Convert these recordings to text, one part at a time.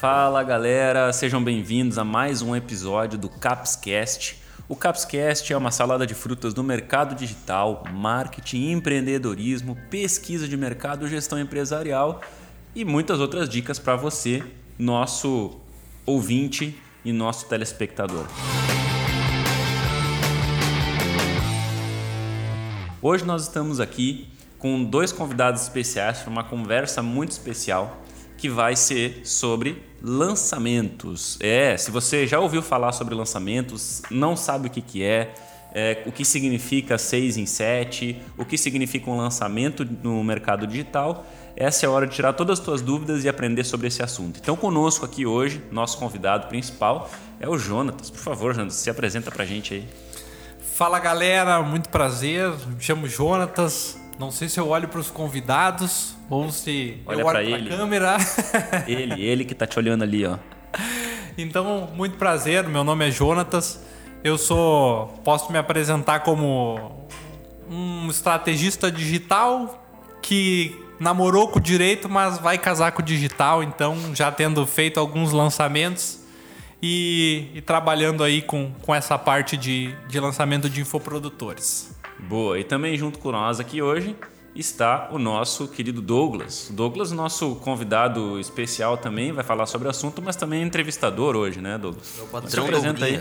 Fala galera, sejam bem-vindos a mais um episódio do Capscast. O Capscast é uma salada de frutas do mercado digital, marketing, empreendedorismo, pesquisa de mercado, gestão empresarial e muitas outras dicas para você, nosso ouvinte e nosso telespectador. Hoje nós estamos aqui com dois convidados especiais para uma conversa muito especial que vai ser sobre lançamentos. É, se você já ouviu falar sobre lançamentos, não sabe o que, que é, é, o que significa 6 em 7, o que significa um lançamento no mercado digital, essa é a hora de tirar todas as suas dúvidas e aprender sobre esse assunto. Então, conosco aqui hoje, nosso convidado principal é o Jonatas. Por favor, Jonatas, se apresenta para a gente aí. Fala galera, muito prazer. Me chamo Jonatas. Não sei se eu olho para os convidados ou se Olha eu olho para a câmera. Ele, ele que tá te olhando ali, ó. então, muito prazer. Meu nome é Jonatas. Eu sou, posso me apresentar como um estrategista digital que namorou com o direito, mas vai casar com o digital. Então, já tendo feito alguns lançamentos e, e trabalhando aí com, com essa parte de, de lançamento de infoprodutores. Boa, e também junto com nós aqui hoje está o nosso querido Douglas. Douglas, nosso convidado especial também, vai falar sobre o assunto, mas também é entrevistador hoje, né, Douglas? É Se patrão apresenta aí.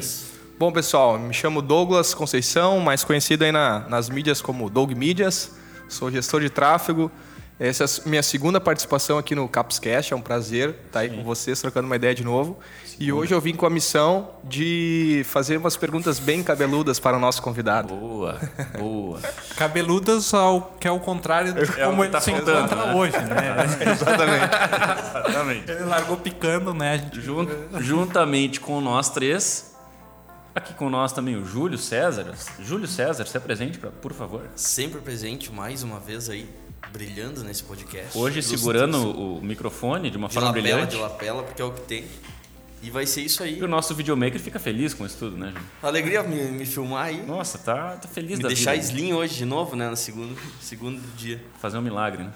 Bom, pessoal, me chamo Douglas Conceição, mais conhecido aí na- nas mídias como Doug Mídias. Sou gestor de tráfego. Essa é a minha segunda participação aqui no Capscast. É um prazer estar aí com vocês, trocando uma ideia de novo. E hoje eu vim com a missão de fazer umas perguntas bem cabeludas para o nosso convidado. Boa, boa. Cabeludas, ao, que é o contrário de É como ele tá se faltando, encontra né? hoje, né? Exatamente. Exatamente. Ele largou picando, né? A gente Jun- juntamente com nós três, aqui com nós também o Júlio César. Júlio César, se apresente, pra- por favor. Sempre presente, mais uma vez aí, brilhando nesse podcast. Hoje segurando o microfone de uma de forma lapela, brilhante. de lapela, porque é o que tem. E vai ser isso aí. E o nosso videomaker fica feliz com isso tudo, né, Júlio? Alegria me, me filmar aí. Nossa, tá, tá feliz me da deixar vida. slim hoje de novo, né? No segundo, segundo dia. Fazer um milagre, né?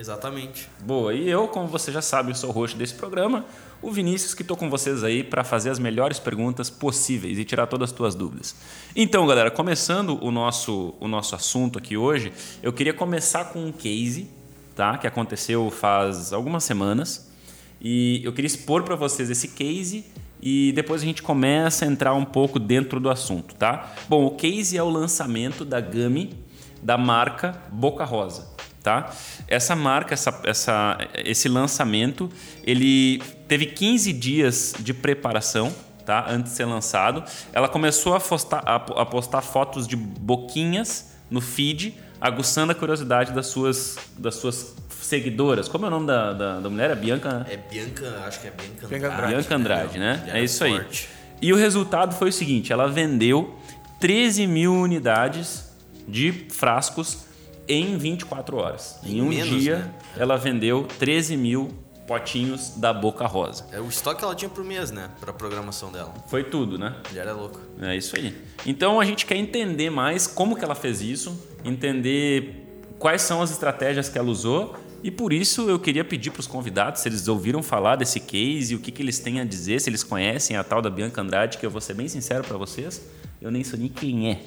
Exatamente. Boa, e eu, como você já sabe, eu sou o host desse programa, o Vinícius, que estou com vocês aí para fazer as melhores perguntas possíveis e tirar todas as tuas dúvidas. Então, galera, começando o nosso, o nosso assunto aqui hoje, eu queria começar com um case tá, que aconteceu faz algumas semanas e eu queria expor para vocês esse case e depois a gente começa a entrar um pouco dentro do assunto, tá? Bom, o case é o lançamento da Gami da marca Boca Rosa, tá? Essa marca, essa, essa, esse lançamento, ele teve 15 dias de preparação, tá? Antes de ser lançado. Ela começou a postar, a, a postar fotos de boquinhas no feed, aguçando a curiosidade das suas, das suas seguidoras. Como é o nome da, da, da mulher? É Bianca, né? É Bianca, acho que é Bianca Bianca Andrade. Andrade. Bianca Andrade, né? Mulher É isso aí. forte. E o resultado foi o seguinte: ela vendeu 13 mil unidades de frascos em 24 horas. Em Em um menos, dia, né? ela vendeu 13 mil potinhos da Boca Rosa. É o estoque que ela tinha por mês, né? Pra programação dela. Foi tudo, né? A mulher é louca. É isso aí. Então a gente quer entender mais como que ela fez isso, entender quais são as estratégias que ela usou e por isso eu queria pedir para os convidados se eles ouviram falar desse case e o que, que eles têm a dizer, se eles conhecem a tal da Bianca Andrade, que eu vou ser bem sincero para vocês, eu nem sei nem quem é.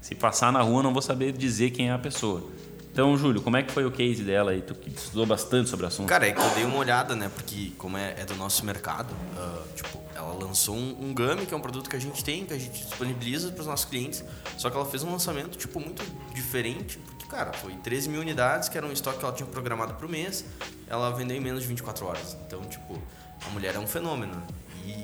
Se passar na rua eu não vou saber dizer quem é a pessoa. Então, Júlio, como é que foi o case dela aí? Tu que estudou bastante sobre o assunto. Cara, é que eu dei uma olhada, né? Porque como é, é do nosso mercado, ah, tipo, ela lançou um, um que é um produto que a gente tem, que a gente disponibiliza para os nossos clientes. Só que ela fez um lançamento, tipo, muito diferente. Porque, cara, foi 13 mil unidades, que era um estoque que ela tinha programado pro mês. Ela vendeu em menos de 24 horas. Então, tipo, a mulher é um fenômeno.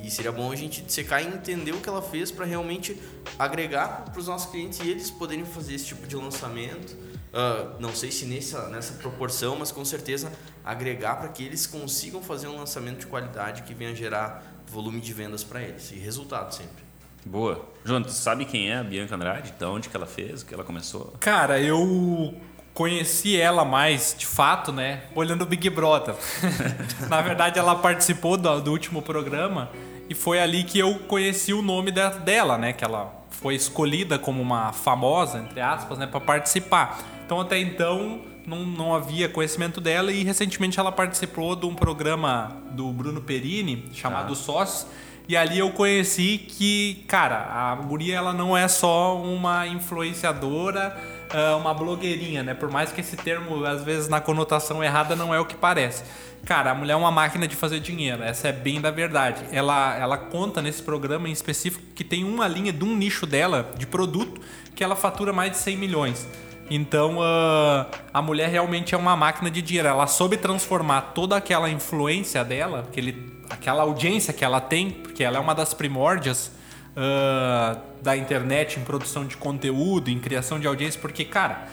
E, seria bom a gente dissecar e entender o que ela fez para realmente agregar para os nossos clientes e eles poderem fazer esse tipo de lançamento. Ah, não sei se nessa, nessa proporção, mas com certeza agregar para que eles consigam fazer um lançamento de qualidade que venha gerar volume de vendas para eles e resultado sempre. Boa. João, tu sabe quem é a Bianca Andrade? De onde que ela fez, o que ela começou? Cara, eu conheci ela mais, de fato, né? Olhando o Big Brother. Na verdade, ela participou do, do último programa e foi ali que eu conheci o nome da- dela, né? Que ela foi escolhida como uma famosa, entre aspas, né? Pra participar. Então, até então, não, não havia conhecimento dela e recentemente ela participou de um programa do Bruno Perini chamado Tá. Sócios. E ali eu conheci que, cara, a guria ela não é só uma influenciadora, ah, uma blogueirinha, né? Por mais que esse termo, às vezes, na conotação errada, não é o que parece. Cara, a mulher é uma máquina de fazer dinheiro, essa é bem da verdade. Ela, ela conta nesse programa em específico que tem uma linha de um nicho dela de produto que ela fatura mais de 100 milhões. Então ah, a mulher realmente é uma máquina de dinheiro. Ela soube transformar toda aquela influência dela, aquele, aquela audiência que ela tem, porque ela é uma das primórdias ah, da internet em produção de conteúdo, em criação de audiência, porque, cara,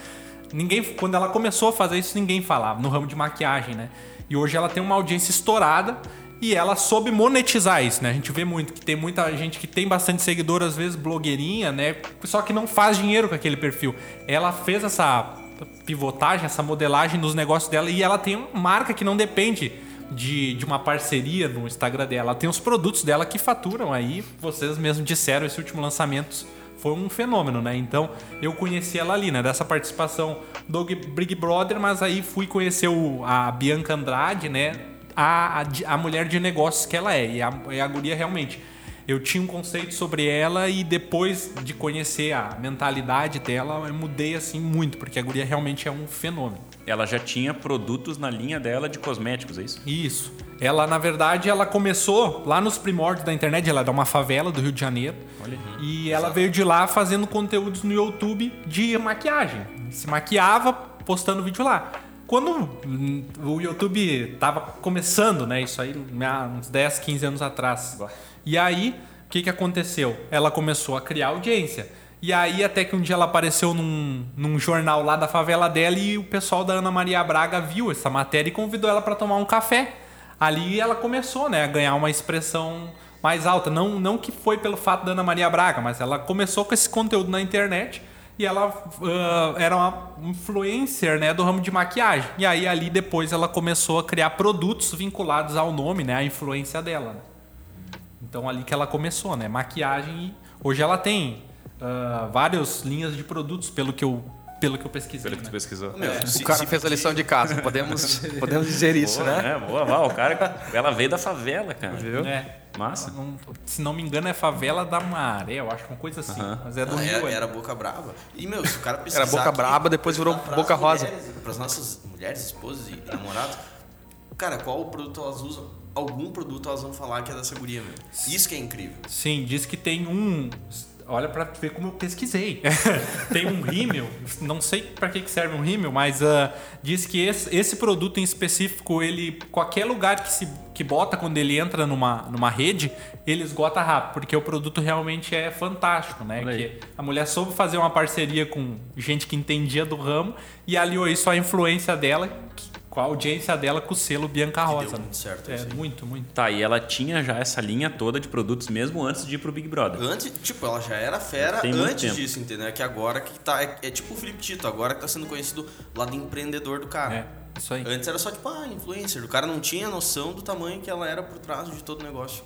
ninguém quando ela começou a fazer isso, ninguém falava no ramo de maquiagem, né? E hoje ela tem uma audiência estourada e ela soube monetizar isso, né? A gente vê muito que tem muita gente que tem bastante seguidor, às vezes blogueirinha, né? Só que não faz dinheiro com aquele perfil. Ela fez essa pivotagem, essa modelagem nos negócios dela e ela tem uma marca que não depende de, de uma parceria no Instagram dela. Ela tem os produtos dela que faturam aí. Vocês mesmos disseram, esse último lançamento foi um fenômeno, né? Então eu conheci ela ali, né? Dessa participação do Big Brother, mas aí fui conhecer o, a Bianca Andrade, né? A, a, a mulher de negócios que ela é. E a, e a guria realmente. Eu tinha um conceito sobre ela e depois de conhecer a mentalidade dela, eu mudei assim muito, porque a guria realmente é um fenômeno. Ela já tinha produtos na linha dela de cosméticos, é isso? Isso. Ela, na verdade, ela começou lá nos primórdios da internet, ela é de uma favela do Rio de Janeiro. Olha. E ela veio de lá fazendo conteúdos no YouTube de maquiagem. Se maquiava postando vídeo lá. Quando o YouTube tava começando, né? Isso aí há uns 10, 15 anos atrás. E aí, o que, que aconteceu? Ela começou a criar audiência. E aí, até que um dia ela apareceu num, num jornal lá da favela dela e o pessoal da Ana Maria Braga viu essa matéria e convidou ela para tomar um café. Ali ela começou, né, a ganhar uma expressão mais alta. Não, não que foi pelo fato da Ana Maria Braga, mas ela começou com esse conteúdo na internet e ela ah, era uma influencer, né, do ramo de maquiagem. E aí ali depois ela começou a criar produtos vinculados ao nome, né, à influência dela. né. Então ali que ela começou, né, maquiagem. E hoje ela tem ah, várias linhas de produtos, pelo que eu pelo que eu pesquisei. Pelo que tu né? pesquisou. Meu, se- O cara se fez a lição de casa, podemos, podemos dizer isso, Boa, né? É, boa, vá, o cara, ela veio da favela, cara. Viu? É. Massa. Não- se não me engano é favela da Maré, eu acho uma coisa assim. Aham. Mas é do Não, Rio. era, é. era Boca Brava. E, meu, se o cara pesquisar... Era Boca aqui, Braba, depois virou Boca Rosa. Para as nossas mulheres, esposas e namorados, cara, qual o produto elas usam? Algum produto elas vão falar que é dessa guria, meu. Isso que é incrível. Sim, diz que tem um. Olha pra ver como eu pesquisei. tem um rímel, não sei pra que serve um rímel, mas ah, diz que esse, esse produto em específico, ele qualquer lugar que se que bota quando ele entra numa, numa rede, ele esgota rápido, porque o produto realmente é fantástico, né? Que a mulher soube fazer uma parceria com gente que entendia do ramo e aliou isso à influência dela, que- com a audiência dela com o selo Bianca Rosa. deu né? muito certo É, muito, muito. Tá, e ela tinha já essa linha toda de produtos mesmo antes de ir pro Big Brother. Antes, tipo, ela já era fera Tem muito antes disso, entendeu? É que agora que tá. É, é tipo o Felipe Tito, agora que tá sendo conhecido lado empreendedor do cara. É, isso aí. Antes era só tipo, ah, influencer. O cara não tinha noção do tamanho que ela era por trás de todo o negócio.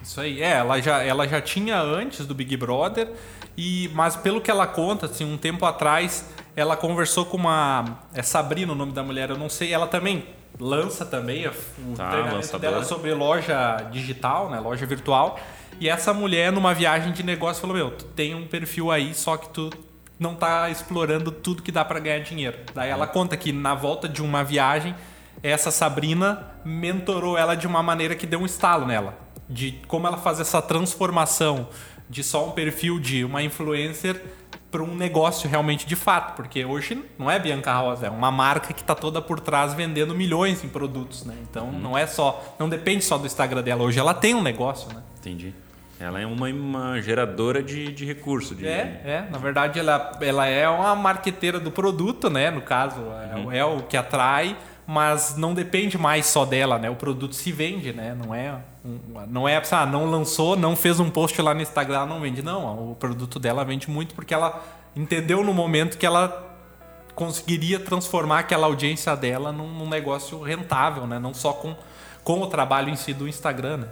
Isso aí, é, ela já, ela já tinha antes do Big Brother, e mas pelo que ela conta, assim, um tempo atrás, ela conversou com uma. É Sabrina o nome da mulher, eu não sei, ela também lança também o Tá, treinamento lançadora. dela sobre loja digital, né? Loja virtual. E essa mulher, numa viagem de negócio, falou: Meu, tu tem um perfil aí, só que tu não tá explorando tudo que dá pra ganhar dinheiro. Daí ela conta que na volta de uma viagem, essa Sabrina mentorou ela de uma maneira que deu um estalo nela. De como ela fazer essa transformação de só um perfil de uma influencer para um negócio realmente de fato. Porque hoje não é Bianca Rosa, é uma marca que está toda por trás vendendo milhões em produtos, né? Então não é só. Não depende só do Instagram dela. Hoje ela tem um negócio, né? Entendi. Ela é uma, uma geradora de, de recurso. De, É, é. Na verdade, ela, ela é uma marqueteira do produto, né? No caso, é, é o que atrai, mas não depende mais só dela, né? O produto se vende, né? Não é, não é, ah, não lançou, não fez um post lá no Instagram, não vende. Não, o produto dela vende muito porque ela entendeu no momento que ela conseguiria transformar aquela audiência dela num, num negócio rentável, né? Não só com, com o trabalho em si do Instagram, né?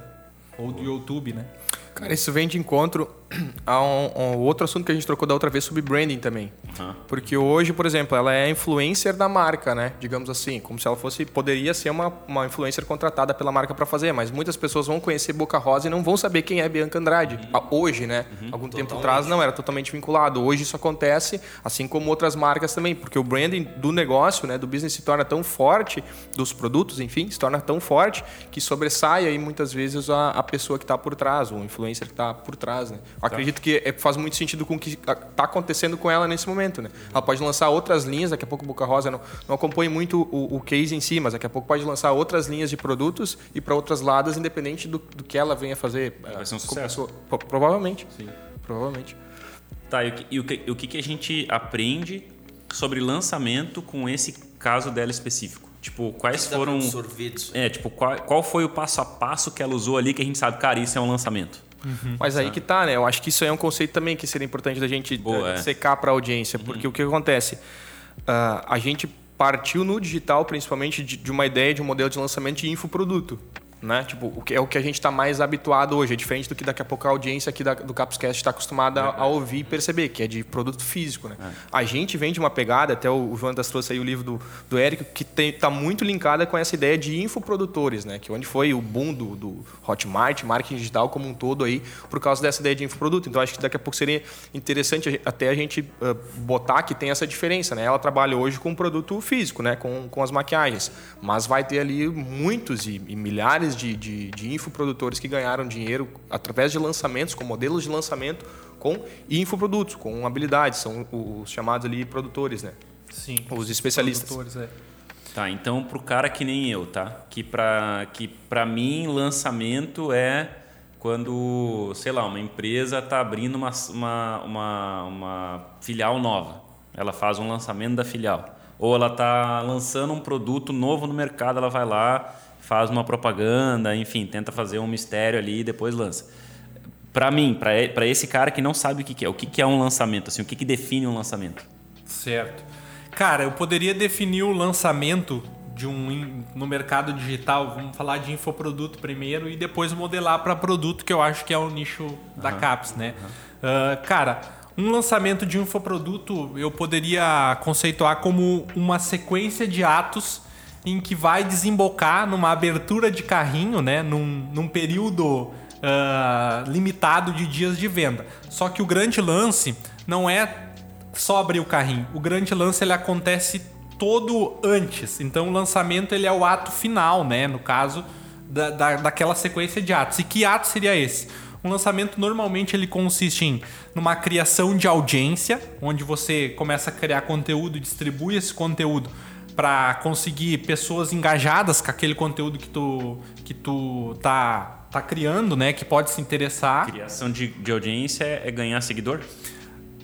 Ou do YouTube, né? Cara, isso vem de encontro a um, um outro assunto que a gente trocou da outra vez sobre branding também. Uhum. Porque hoje, por exemplo, ela é influencer da marca, né? Digamos assim, como se ela fosse poderia ser uma, uma influencer contratada pela marca para fazer, mas muitas pessoas vão conhecer Boca Rosa e não vão saber quem é Bianca Andrade. Uhum. Hoje, né? Uhum. Algum tempo atrás não era totalmente vinculado. Hoje isso acontece, assim como outras marcas também, porque o branding do negócio, né, do business se torna tão forte, dos produtos, enfim, se torna tão forte que sobressai aí muitas vezes a, a pessoa que está por trás, o influencer que está por trás, né? Eu acredito que é, faz muito sentido com o que está acontecendo com ela nesse momento, né? Ela pode lançar outras linhas, daqui a pouco o Boca Rosa não, não acompanha muito o, o, case em si, mas daqui a pouco pode lançar outras linhas de produtos e para outras ladas, independente do, do, que ela venha fazer. Vai ser um sucesso. Provavelmente. Sim. Provavelmente. Tá, e o, que, e o que, o que a gente aprende sobre lançamento com esse caso dela específico? Tipo, quais que foram. Sorvetes. É, tipo, qual, qual foi o passo a passo que ela usou ali que a gente sabe, cara, isso é um lançamento? Uhum, Mas aí que tá, né? Eu acho que isso aí é um conceito também que seria importante da gente Boa, uh, é. secar para a audiência, porque o que acontece? Uh, a gente partiu no digital, principalmente, de, de, uma ideia de um modelo de lançamento de infoproduto. Né? Tipo, o que é o que a gente está mais habituado hoje, é diferente do que daqui a pouco a audiência aqui da, do Capscast está acostumada a, a, ouvir e perceber, que é de produto físico. Né? É. A gente vem de uma pegada, até o, o Jonas trouxe aí o livro do, do Eric, que está muito linkada com essa ideia de infoprodutores, né? que é onde foi o boom do, do Hotmart, marketing digital como um todo aí, por causa dessa ideia de infoproduto. Então acho que daqui a pouco seria interessante até a gente uh, botar que tem essa diferença. Né? Ela trabalha hoje com produto físico, né? com, com as maquiagens, mas vai ter ali muitos e, e milhares de, de, de infoprodutores que ganharam dinheiro através de lançamentos, com modelos de lançamento, com infoprodutos, com habilidades, são os chamados ali produtores, né? Sim. Os especialistas. É. Tá, então pro cara que nem eu, tá? Que para que para mim lançamento é quando, sei lá, uma empresa está abrindo uma, uma, uma, uma filial nova. Ela faz um lançamento da filial. Ou ela está lançando um produto novo no mercado, ela vai lá faz uma propaganda, enfim, tenta fazer um mistério ali e depois lança. Para mim, para esse cara que não sabe o que, que é, o que, que é um lançamento, assim, o que, que define um lançamento? Certo. Cara, eu poderia definir o lançamento de um no mercado digital, vamos falar de infoproduto primeiro e depois modelar para produto, que eu acho que é o nicho uhum. da CAPS, né? Uhum. Uh, cara, um lançamento de um infoproduto eu poderia conceituar como uma sequência de atos em que vai desembocar numa abertura de carrinho, né, num, num período uh, limitado de dias de venda. Só que o grande lance não é só abrir o carrinho. O grande lance ele acontece todo antes. Então o lançamento ele é o ato final, né? No caso da, da, daquela sequência de atos. E que ato seria esse? Um lançamento normalmente ele consiste em numa criação de audiência, onde você começa a criar conteúdo, distribui esse conteúdo para conseguir pessoas engajadas com aquele conteúdo que tu que tu tá tá criando, né, que pode se interessar. Criação de, de audiência é ganhar seguidor?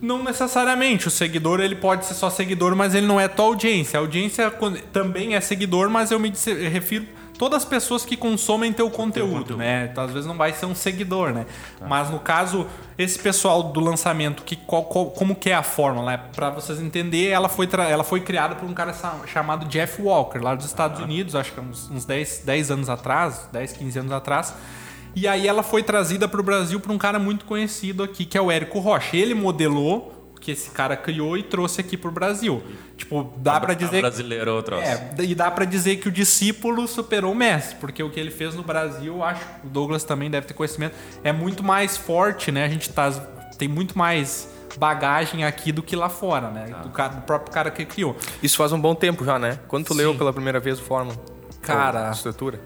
Não necessariamente. O seguidor ele pode ser só seguidor, mas ele não é tua audiência. A audiência também é seguidor, mas eu me refiro todas as pessoas que consomem teu conteúdo, conteúdo. né? Então, às vezes não vai ser um seguidor, né? Tá. Mas no caso, esse pessoal do lançamento, que qual, qual, como que é a fórmula? Né? Para vocês entenderem, ela foi, ela foi criada por um cara chamado Jeff Walker, lá dos Estados ah. Unidos, acho que uns, uns 10, 10 anos atrás, 10, 15 anos atrás. E aí ela foi trazida para o Brasil por um cara muito conhecido aqui, que é o Érico Rocha. Ele modelou que esse cara criou e trouxe aqui pro Brasil. Tipo, dá para dizer brasileiro é outro. É, e dá para dizer que o discípulo superou o mestre, porque o que ele fez no Brasil, eu acho, o Douglas também deve ter conhecimento, é muito mais forte, né? A gente tá tem muito mais bagagem aqui do que lá fora, né? Tá. Do, cara, do, próprio cara que criou. Isso faz um bom tempo já, né? Quando tu Sim. leu pela primeira vez o Fórmula? Cara, a estrutura?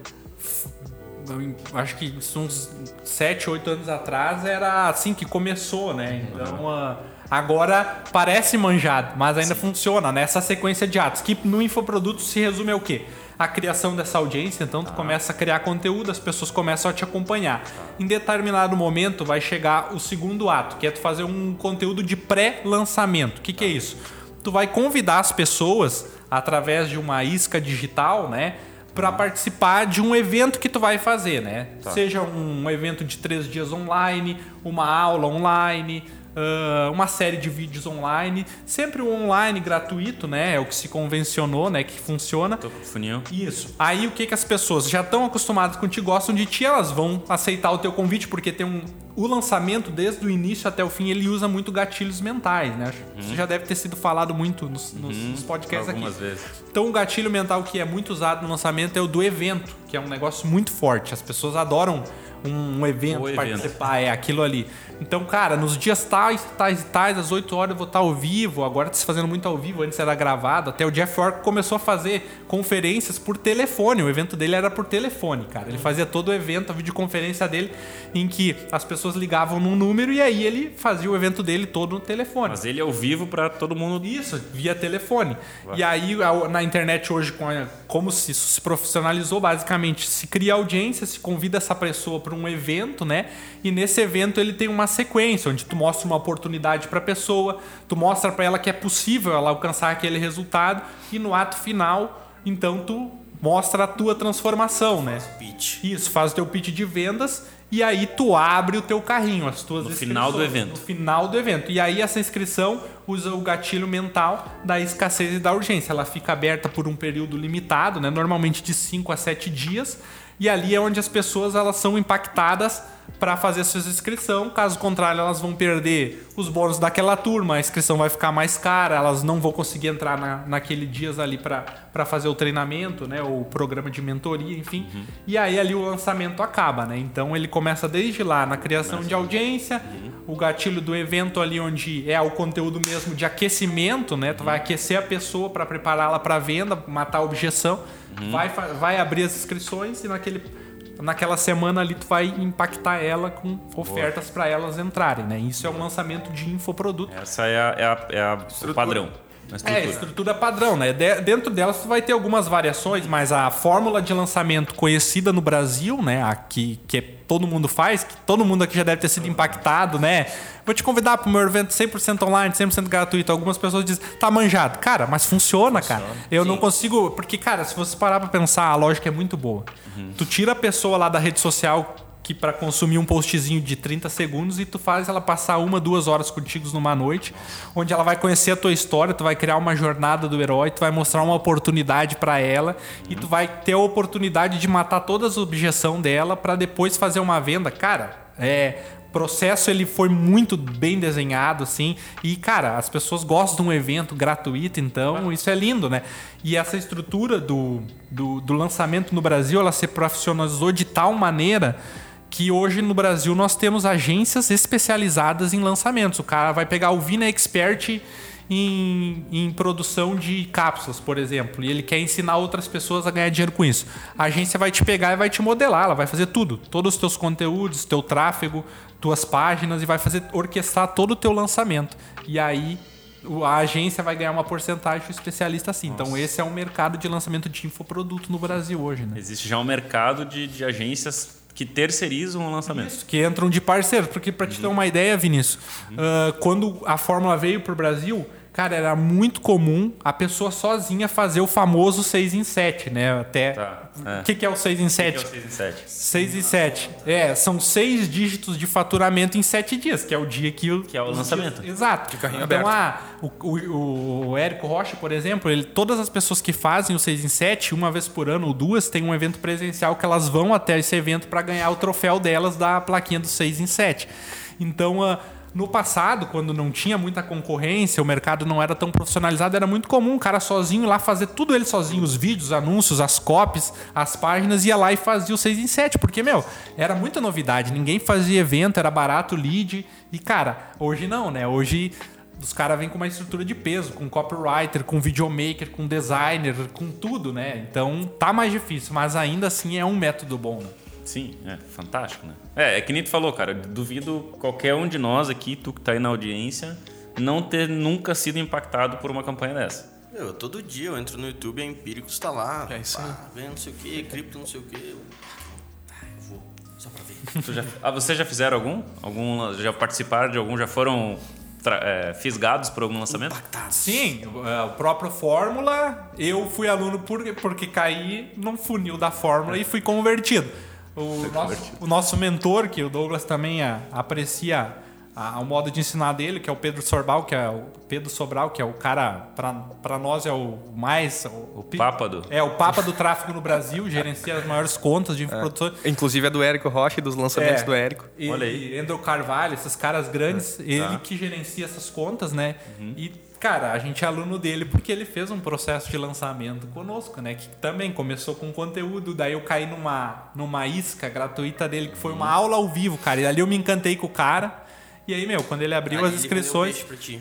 Acho que uns 7, 8 anos atrás era assim que começou, né? Então, uhum. Agora parece manjado, mas ainda Sim. funciona, né? Essa sequência de atos, que no infoproduto se resume ao quê? A criação dessa audiência, então tu ah. começa a criar conteúdo, as pessoas começam a te acompanhar. Em determinado momento vai chegar o segundo ato, que é tu fazer um conteúdo de pré-lançamento. O que, que é isso? Tu vai convidar as pessoas através de uma isca digital, né? Para participar de um evento que tu vai fazer, né? Tá. Seja um evento de três dias online, uma aula online, uh, uma série de vídeos online, sempre o online gratuito, né? É o que se convencionou, né? Que funciona. Tô com funil. Isso. Aí o que que as pessoas já estão acostumadas contigo, gostam de ti, elas vão aceitar o teu convite porque tem um o lançamento, desde o início até o fim, ele usa muito gatilhos mentais, né? Isso já deve ter sido falado muito nos, nos- nos podcasts Algumas aqui. vezes. Então, o gatilho mental que é muito usado no lançamento é o do evento, que é um negócio muito forte. As pessoas adoram um, um evento, O evento. participar, é aquilo ali. Então, cara, nos dias tais, tais e tais, às 8 horas eu vou estar ao vivo. Agora tá se fazendo muito ao vivo, antes era gravado. Até o Jeff Ork começou a fazer conferências por telefone. O evento dele era por telefone, cara. Ele fazia todo o evento, a videoconferência dele, em que as pessoas ligavam num número e aí ele fazia o evento dele todo no telefone. Mas ele é ao vivo pra todo mundo. Isso, via telefone. E aí, na internet hoje, como se isso se profissionalizou, basicamente, se cria audiência, se convida essa pessoa para um evento, né? E nesse evento ele tem uma sequência, onde tu mostra uma oportunidade para a pessoa, tu mostra para ela que é possível ela alcançar aquele resultado, e no ato final, então tu mostra a tua transformação, né? Pitch. Isso, faz o teu pitch de vendas e aí tu abre o teu carrinho, as tuas No final do evento. No final do evento. E aí essa inscrição usa o gatilho mental da escassez e da urgência. Ela fica aberta por um período limitado, né? normalmente de 5 a 7 dias. E ali é onde as pessoas elas são impactadas para fazer a sua inscrição. Caso contrário, elas vão perder os bônus daquela turma, a inscrição vai ficar mais cara, elas não vão conseguir entrar na, naquele dias ali para fazer o treinamento, né? O programa de mentoria, enfim. E aí ali o lançamento acaba, né? Então ele começa desde lá na criação de audiência, o gatilho do evento ali onde é o conteúdo mesmo de aquecimento, né? Tu vai aquecer a pessoa para prepará-la para venda, matar a objeção, vai, fa- vai abrir as inscrições e naquele naquela semana ali tu vai impactar ela com ofertas para elas entrarem, né? Isso é um lançamento de infoproduto. Essa é, a, é, a, é a- o padrão. A É, estrutura. estrutura padrão, né? De- dentro delas tu vai ter algumas variações, mas a fórmula de lançamento conhecida no Brasil, né? Aqui, que todo mundo faz, que todo mundo aqui já deve ter sido impactado, né? Vou te convidar para o meu evento 100% online, 100% gratuito. Algumas pessoas dizem, tá manjado. Cara, mas funciona, cara. Eu não consigo. Porque, cara, se você parar para pensar, a lógica é muito boa. Tu tira a pessoa lá da rede social que para consumir um postzinho de 30 segundos e tu faz ela passar uma, duas horas contigo numa noite, onde ela vai conhecer a tua história, tu vai criar uma jornada do herói, tu vai mostrar uma oportunidade para ela e tu vai ter a oportunidade de matar todas as objeções dela para depois fazer uma venda. Cara, é processo ele foi muito bem desenhado assim e cara as pessoas gostam de um evento gratuito então isso é lindo né e essa estrutura do, do, do lançamento no Brasil ela se profissionalizou de tal maneira que hoje no Brasil nós temos agências especializadas em lançamentos. O cara vai pegar o Vina Expert em, em produção de cápsulas, por exemplo, e ele quer ensinar outras pessoas a ganhar dinheiro com isso. A agência vai te pegar e vai te modelar, ela vai fazer tudo, todos os teus conteúdos, teu tráfego, tuas páginas e vai fazer orquestrar todo o teu lançamento. E aí a agência vai ganhar uma porcentagem o especialista assim. Então esse é um mercado de lançamento de infoproduto no Brasil hoje, né? Existe já um mercado de, de agências que terceirizam o lançamento. Isso, que entram de parceiro. Porque, pra te ter uma ideia, Vinícius, ah, quando a Fórmula veio pro Brasil, cara, era muito comum a pessoa sozinha fazer o famoso 6 em 7, né? Até. Tá, O é. que, que é o 6 em Que 7? é o 6 em 7. 6 e 7. É, são seis dígitos de faturamento em sete dias, que é o dia que o. Que é o lançamento. dias- exato. carrinho então, aberto. ah, o, o, o Érico Rocha, por exemplo, ele, todas as pessoas que fazem o 6 em 7, uma vez por ano ou duas, tem um evento presencial que elas vão até esse evento para ganhar o troféu delas da plaquinha do 6 em 7. Então, ah, no passado, quando não tinha muita concorrência, o mercado não era tão profissionalizado, era muito comum o cara sozinho lá fazer tudo ele sozinho, os vídeos, os anúncios, as copies, as páginas, ia lá e fazia o 6 em 7, porque, meu, era muita novidade, ninguém fazia evento, era barato lead, e, cara, hoje não, né? Hoje os caras vêm com uma estrutura de peso, com copywriter, com videomaker, com designer, com tudo, né? Então tá mais difícil, mas ainda assim é um método bom. né? Sim, é fantástico, né? É, é que nem tu falou, cara. Duvido qualquer um de nós aqui, tu que tá aí na audiência, não ter nunca sido impactado por uma campanha dessa. Meu, todo dia eu entro no YouTube, a Empíricos tá lá. É isso pá, Vendo não sei o que, cripto não sei o que. Eu... Ah, eu vou, só pra ver. Já, ah, vocês já fizeram algum? algum? Já participaram de algum? Já foram tra- é, fisgados por algum lançamento? Impactado. Sim, é, o próprio Fórmula, eu fui aluno por, porque caí num funil da Fórmula e fui convertido. O, nosso, o nosso mentor, que o Douglas também a- aprecia a- o modo de ensinar dele, que é o Pedro Sorbal, que é o Pedro Sobral, que é o cara, pra, pra nós é o mais. O, pi- Papa do- É, o Papa do tráfego no Brasil, gerencia as maiores contas de infoprodução. Inclusive é do Érico Rocha e dos lançamentos É. do Érico. E, Olha aí. e Andrew Carvalho, esses caras grandes, ele Tá. que gerencia essas contas, né? E, cara, a gente é aluno dele porque ele fez um processo de lançamento conosco, né? Que também começou com conteúdo, daí eu caí numa, numa isca gratuita dele, que foi uma aula ao vivo, cara. E ali eu me encantei com o cara. E aí, meu, quando ele abriu as inscrições.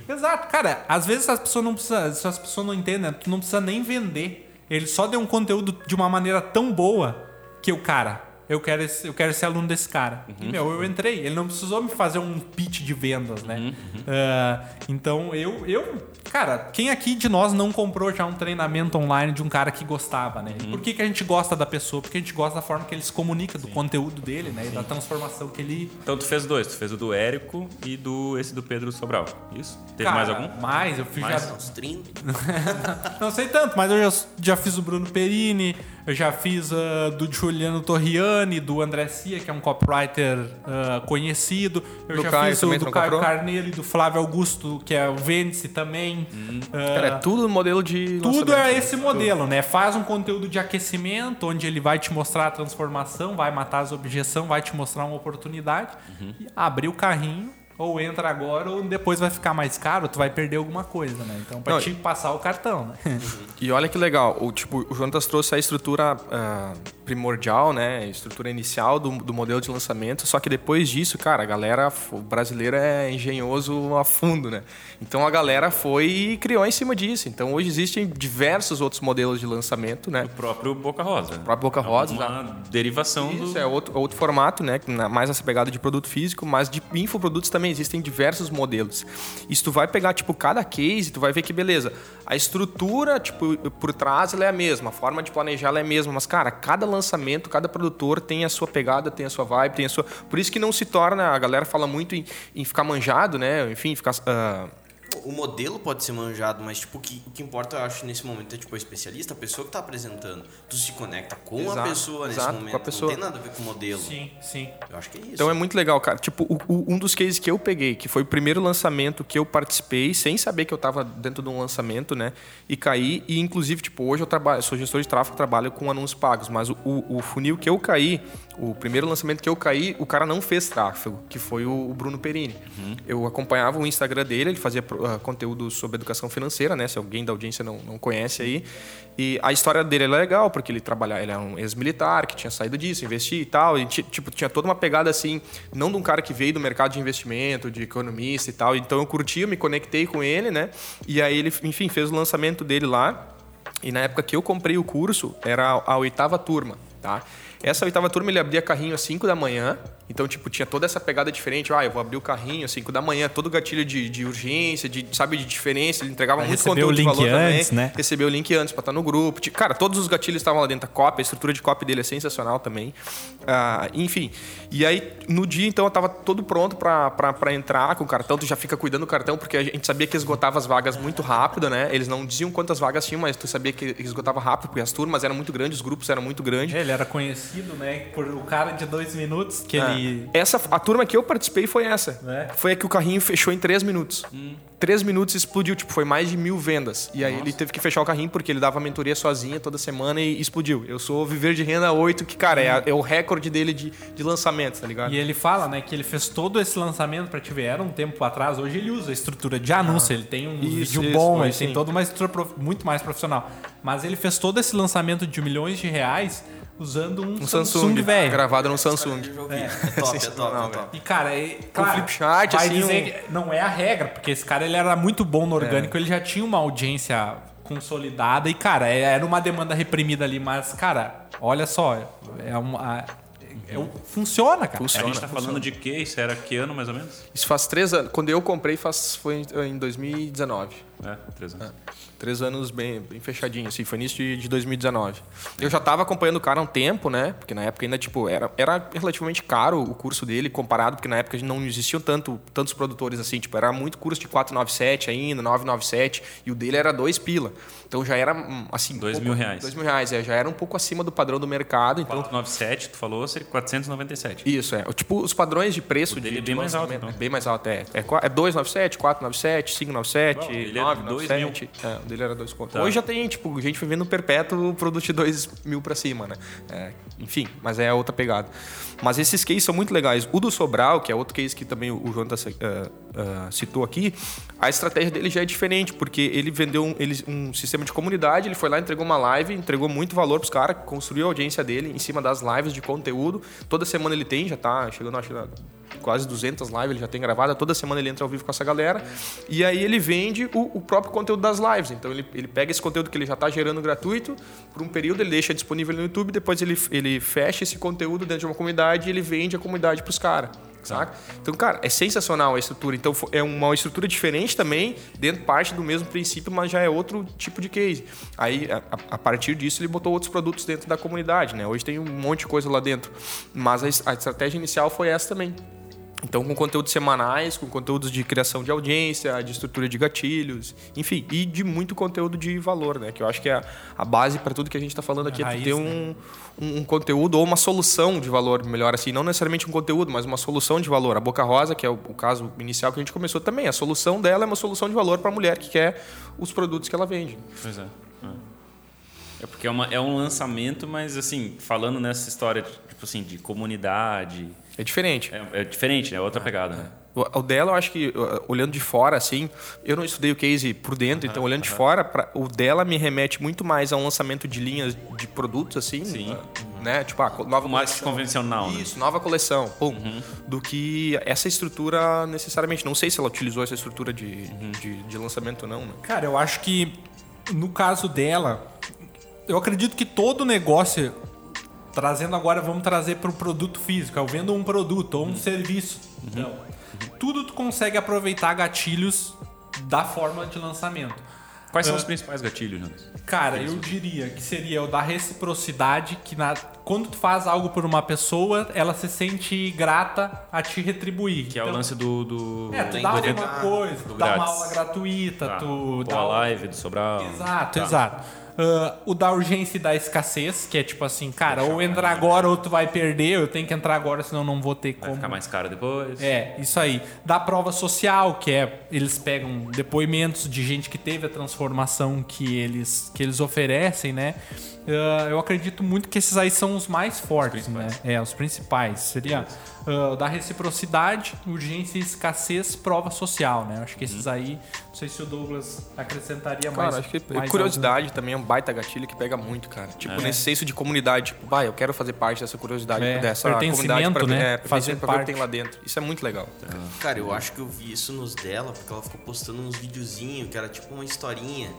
Exato, cara, às vezes as pessoas não precisam, se as pessoas não entendem, tu não precisa nem vender. Ele só deu um conteúdo de uma maneira tão boa que o cara, eu quero, esse- eu quero ser aluno desse cara. E, meu, eu entrei. Ele não precisou me fazer um pitch de vendas, né? Ah, então, eu, eu, cara, quem aqui de nós não comprou já um treinamento online de um cara que gostava, né? Por que, que a gente gosta da pessoa? Porque a gente gosta da forma que ele se comunica, do conteúdo dele, né? E da transformação que ele Então tu fez dois, tu fez o do Érico e do esse do Pedro Sobral. Isso? Teve Cara, mais algum? Mais, eu fiz Mais? já. Uns 30. Não sei tanto, mas eu já, já fiz o Bruno Perini, eu já fiz ah, do Juliano Torriani, do André Cia, que é um copywriter ah, conhecido. Eu Do já Caio fiz o do Caio comprou? Carneiro e do Flávio Augusto, que é o Vênice também. Ah, Cara, é tudo modelo de tudo é esse modelo, né? Faz um conteúdo de aquecimento, onde ele vai te mostrar a transformação, vai matar as objeções, vai te mostrar uma oportunidade. Uhum. E abrir o carrinho, ou entra agora, ou depois vai ficar mais caro, tu vai perder alguma coisa, né? Então, pra Não, te passar o cartão, né? E olha que legal, o, tipo, o Jonatas trouxe a estrutura ah, primordial, né? A estrutura inicial do, do modelo de lançamento, só que depois disso, cara, a galera, o brasileiro é engenhoso a fundo, né? Então a galera foi e criou em cima disso. Então hoje existem diversos outros modelos de lançamento, né? O próprio Boca Rosa. O próprio Boca Rosa, Uma derivação Isso do. é outro, outro formato, né? Mais essa pegada de produto físico, mas de infoprodutos também existem diversos modelos. E se tu vai pegar, tipo, cada case, tu vai ver que, beleza, a estrutura, tipo, por trás ela é a mesma, a forma de planejar ela é a mesma, mas, cara, cada lançamento, cada produtor tem a sua pegada, tem a sua vibe, tem a sua. Por isso que não se torna, a galera fala muito em, em ficar manjado, né? Enfim, ficar. ah, O modelo pode ser manjado, mas tipo, o, que, o que importa, eu acho, nesse momento é tipo, o especialista, a pessoa que tá apresentando. Tu se conecta com a Exato, pessoa nesse exato, com a momento. pessoa. Não tem nada a ver com o modelo. Sim, sim. Eu acho que é isso. Então é muito legal, cara. Tipo, o- o- um dos cases que eu peguei, que foi o primeiro lançamento que eu participei, sem saber que eu estava dentro de um lançamento, né? E caí. E inclusive, tipo, hoje eu trabalho, sou gestor de tráfego, trabalho com anúncios pagos, mas o, o- funil que eu caí, o primeiro lançamento que eu caí, o cara não fez tráfego, que foi o, o Bruno Perini. Eu acompanhava o Instagram dele, ele fazia pro- conteúdo sobre educação financeira, né? Se alguém da audiência não, não conhece aí. E a história dele é legal, porque ele trabalha, ele é um ex-militar que tinha saído disso, investir e tal. E ti- tipo, tinha toda uma pegada assim, não de um cara que veio do mercado de investimento, de economista e tal. Então eu curti, eu me conectei com ele, né? E aí ele, enfim, fez o lançamento dele lá. E na época que eu comprei o curso, era a oitava turma, tá? Essa oitava turma ele abria carrinho às 5 da manhã. Então, tipo, tinha toda essa pegada diferente. Ah, eu vou abrir o carrinho às 5 da manhã, todo gatilho de, de urgência, de, sabe, de diferença. Ele entregava muito conteúdo o de link valor antes, também. né? Recebeu o link antes pra estar no grupo. Cara, todos os gatilhos estavam lá dentro. A cópia, a estrutura de cópia dele é sensacional também. Ah, enfim. E aí, no dia, então, eu tava todo pronto pra, pra, pra entrar com o cartão. Tu já fica cuidando do cartão, porque a gente sabia que esgotava as vagas muito rápido, né? Eles não diziam quantas vagas tinham, mas tu sabia que esgotava rápido, porque as turmas eram muito grandes, os grupos eram muito grandes. Ele era conhecido, né, por o cara de dois minutos que É. ele. Essa, a turma que eu participei foi essa. É. Foi a que o carrinho fechou em três minutos. Três minutos explodiu, tipo, foi mais de mil vendas. E aí ele teve que fechar o carrinho porque ele dava mentoria sozinha toda semana e explodiu. Eu sou Viver de Renda 8, que, cara, é, a- é o recorde dele de, de lançamento, tá ligado? E ele fala, né, que ele fez todo esse lançamento pra te ver, era um tempo atrás. Hoje ele usa a estrutura de anúncio, ele tem um Isso, vídeo isso, bom, ele tem toda uma estrutura muito mais profissional. Mas ele fez todo esse lançamento de milhões de reais usando um, Um Samsung, Samsung, velho. gravado no Samsung. Já ouvi. É, top, é top, é top. E, cara, é, claro, flip chart, vai assim, dizer um- que não é a regra, porque esse cara ele era muito bom no orgânico, É. ele já tinha uma audiência consolidada e, cara, é- era uma demanda reprimida ali, mas, cara, olha só, é uma. é- é- funciona, cara. A Funciona. gente tá falando de que? Isso era que ano mais ou menos? Isso faz três anos. Quando eu comprei, faz, foi em- em 2019. É, três anos. Três anos bem, bem fechadinho, assim, foi início de, de 2019. Eu já estava acompanhando o cara há um tempo, né? Porque na época ainda, tipo, era, era relativamente caro o curso dele, comparado, porque na época não existiam tanto, tantos produtores assim, tipo, era muito curso de 497 ainda, 997, e o dele era dois pila. Então já era, hum, assim... Dois um mil pouco- reais. Dois mil reais, é, já era um pouco acima do padrão do mercado, então... 497, tu falou, seria 497. Isso, é. Tipo, os padrões de preço O dele de, é de bem mais alto, então. É bem mais alto, é. É, é 297, 497, 597, Bom, ele é 997. É, o dele era dois contos. Tá. Hoje já tem, tipo, gente vivendo perpétuo produto de 2 mil pra cima, né? É, enfim, mas é outra pegada. Mas esses cases são muito legais. O do Sobral, que é outro case que também o João citou aqui, a estratégia dele já é diferente, porque ele vendeu um, ele- um sistema de comunidade, ele foi lá, entregou uma live, entregou muito valor pros caras, construiu a audiência dele em cima das lives de conteúdo. Toda semana ele tem, já tá chegando, acho quase 200 lives ele já tem gravada. Toda semana ele entra ao vivo com essa galera. E aí ele vende o, o próprio conteúdo das lives. Então ele, ele pega esse conteúdo que ele já está gerando gratuito, por um período ele deixa disponível no YouTube, depois ele, ele fecha esse conteúdo dentro de uma comunidade e ele vende a comunidade para os caras. Saca? Então, cara, é sensacional a estrutura. Então, é uma estrutura diferente também, dentro parte do mesmo princípio, mas já é outro tipo de case. Aí, a, a- partir disso, ele botou outros produtos dentro da comunidade, né? Hoje tem um monte de coisa lá dentro. Mas a, a estratégia inicial foi essa também. Então, com conteúdos semanais, com conteúdos de criação de audiência, de estrutura de gatilhos, enfim, e de muito conteúdo de valor, né? Que eu acho que é a, base para tudo que a gente está falando aqui, é raiz, ter um, um, um conteúdo ou uma solução de valor, melhor assim, não necessariamente um conteúdo, mas uma solução de valor. A Boca Rosa, que é o, o caso inicial que a gente começou também, a solução dela é uma solução de valor para a mulher que quer os produtos que ela vende. Pois é. É, É porque é, uma- é um lançamento, mas assim, falando nessa história tipo assim, de comunidade, É diferente. é, é diferente, é outra pegada, né? O o dela, eu acho que, olhando de fora, assim, eu não estudei o case por dentro, então olhando de fora, pra- o dela me remete muito mais a um lançamento de linhas de produtos, assim, Sim. uh, né? Tipo, ah, nova O coleção. convencional, né? Isso, nova coleção, pum. Do que essa estrutura necessariamente. Não sei se ela utilizou essa estrutura de, de, de lançamento ou não, né? Cara, eu acho que no caso dela, eu acredito que todo negócio, trazendo agora, vamos trazer para o produto físico. Eu vendo um produto ou um serviço. Então, tudo tu consegue aproveitar gatilhos da forma de lançamento. Quais são É. os principais gatilhos, Jonas? Cara, eu diria que seria o da reciprocidade, que na- quando tu faz algo por uma pessoa, ela se sente grata a te retribuir. Que é o Então, lance do. do É, tu dá alguma coisa, tu dá uma aula gratuita, Tá. tu Pô, dá a live do Sobral. Exato, Tá. exato. Ah, o da urgência e da escassez, que é tipo assim, cara, ou entrar agora ou tu vai perder, eu tenho que entrar agora, senão não vou ter Vai como. ficar mais caro depois. É, isso aí. Da prova social, que é eles pegam depoimentos de gente que teve a transformação que eles, que eles oferecem, né? Ah, eu acredito muito que esses aí são os mais fortes, né? É, os principais. Seria ah, da reciprocidade, urgência e escassez, prova social, né? Eu acho que esses aí, não sei se o Douglas acrescentaria mais. Cara, acho que mais curiosidade também é um baita gatilho que pega muito, cara. Tipo, nesse senso de comunidade. Tipo, vai, eu quero fazer parte dessa curiosidade, É, dessa pertencimento, comunidade pra né? é, Fazer pra ver o que tem lá dentro. Isso é muito legal. Cara, eu acho que eu vi isso nos dela, porque ela ficou postando uns videozinhos que era tipo uma historinha.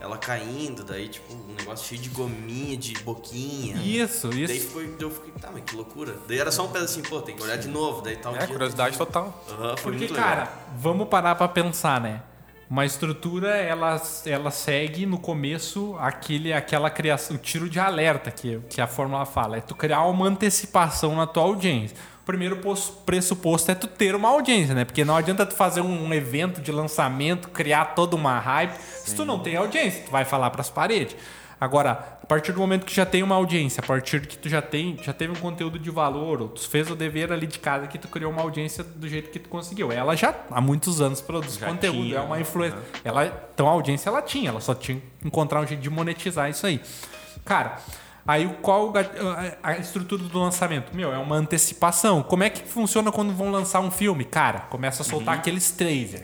Ela caindo, daí tipo um negócio cheio de gominha, de boquinha. Isso, Daí isso. foi, eu fiquei, tá, mas que loucura. Daí era só um pedacinho, pô, tem que olhar de novo. Daí tal É, curiosidade total. Foi Porque, cara, vamos parar pra pensar, né? Uma estrutura, ela, ela segue no começo aquele, aquela criação, o tiro de alerta que, que a fórmula fala. É tu criar uma antecipação na tua audiência. O primeiro pos- pressuposto é tu ter uma audiência, né? Porque não adianta tu fazer um evento de lançamento, criar toda uma hype. Se tu não tem audiência, tu vai falar pras paredes. Agora, a partir do momento que já tem uma audiência, a partir que tu já tem, já teve um conteúdo de valor, ou tu fez o dever ali de casa que tu criou uma audiência do jeito que tu conseguiu. Ela já há muitos anos produz Já conteúdo, tinha, é uma né? influência. Ela, então a audiência ela tinha, ela só tinha que encontrar um jeito de monetizar isso aí. Cara, aí qual a estrutura do lançamento? Meu, é uma antecipação. Como é que funciona quando vão lançar um filme? Cara, começa a soltar aqueles trailers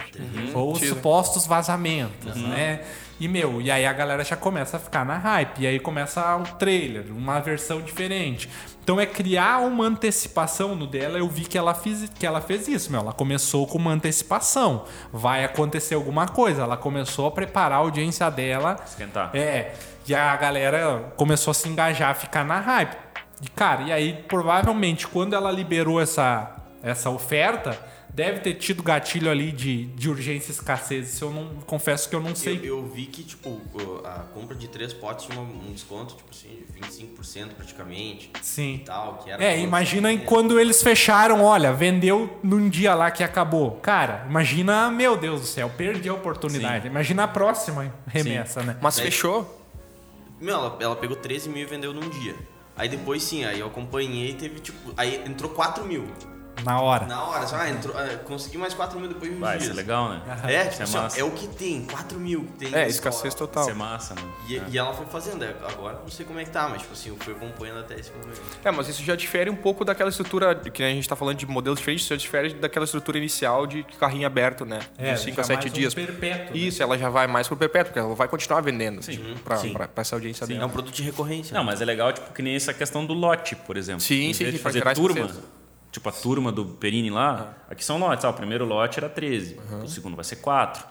ou os supostos vazamentos, né? E, meu, e aí a galera já começa a ficar na hype. E aí começa o trailer, uma versão diferente. Então é criar uma antecipação no dela. Eu vi que ela, fiz, que ela fez isso, meu. Ela começou com uma antecipação. Vai acontecer alguma coisa. Ela começou a preparar a audiência dela. Esquentar. É. E a galera começou a se engajar, a ficar na hype. E, cara, e aí provavelmente quando ela liberou essa, essa oferta, deve ter tido gatilho ali de, de urgência e escassez. Isso eu não confesso que eu não sei. Eu, eu vi que, tipo, a compra de três potes tinha um desconto, tipo assim, de 25% praticamente. Sim. E tal, que era É, imagina quando eles fecharam, olha, vendeu num dia lá que acabou. Cara, imagina, meu Deus do céu, perdi a oportunidade. Imagina a próxima remessa, né? Mas fechou? Meu, ela, ela pegou 13 mil e vendeu num dia. Aí depois sim, aí eu acompanhei e teve tipo. Aí entrou 4 mil. Na hora. Na hora, só, ah, entrou, ah, consegui mais 4 mil depois de uns Vai, isso dias. é legal, né? É, Isso tipo é assim, ó, massa. é o que tem, 4 mil que tem. É, escassez total. Isso é massa, mano. E, É. e ela foi fazendo, é, agora não sei como é que tá, mas tipo assim, eu fui acompanhando até esse momento. É, mas isso já difere um pouco daquela estrutura que a gente tá falando de modelos diferentes, isso já difere daquela estrutura inicial de carrinho aberto, né? É, de 5 já a 7 mais um dias. perpétuo, né? Isso, ela já vai mais pro perpétuo, porque ela vai continuar vendendo Sim. tipo, pra, Sim. pra- pra essa audiência É dela. um produto de recorrência. Não, mas é legal, tipo, que nem essa questão do lote, por exemplo. Sim, em sim, vez de fazer gerar turma, escassez. Tipo a turma do Perini lá, aqui são lotes. Ah, o primeiro lote era 13, o segundo vai ser 4.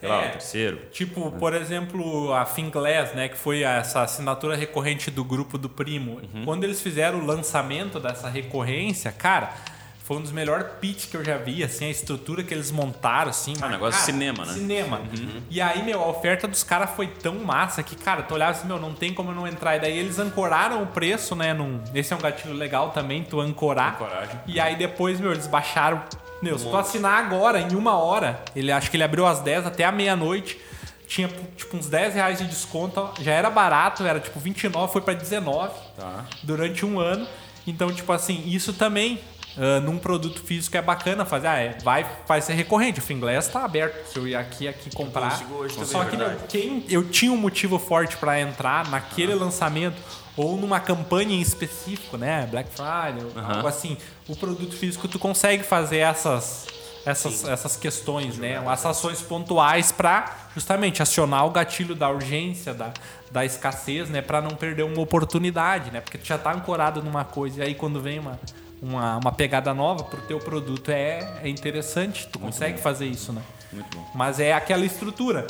Sei lá, É. o terceiro. Tipo, por exemplo, a Finglass, né, que foi essa assinatura recorrente do grupo do primo. Uhum. Quando eles fizeram o lançamento dessa recorrência, cara, foi um dos melhores pitch que eu já vi, assim, a estrutura que eles montaram, assim. mas, Ah, negócio de cara, cinema, né? Cinema. E aí, meu, a oferta dos caras foi tão massa que, cara, tu olhava assim, meu, não tem como eu não entrar. E daí eles ancoraram o preço, né, num... Esse é um gatilho legal também, tu ancorar. Ancoragem. E aí depois, meu, eles baixaram. Meu, se tu assinar agora, em uma hora, ele acho que ele abriu às 10 até a meia-noite. Tinha tipo uns 10 reais de desconto. Já era barato, era tipo 29, foi pra 19 Tá. durante um ano. Então, tipo assim, isso também. Ah, num produto físico é bacana fazer, ah, é, vai, vai ser recorrente. O Finglass tá aberto. Se eu ir aqui aqui comprar. hoje Só é que quem eu tinha um motivo forte pra entrar naquele lançamento ou numa campanha em específico, né, Black Friday, ou Aham. algo assim, o produto físico tu consegue fazer essas essas, essas questões, né, essas ações pontuais pra justamente acionar o gatilho da urgência, da, da escassez, né, para não perder uma oportunidade, né, porque tu já tá ancorado numa coisa e aí quando vem uma uma, uma pegada nova pro teu produto é, é interessante, tu consegue fazer isso, né? Muito bom. Mas é aquela estrutura.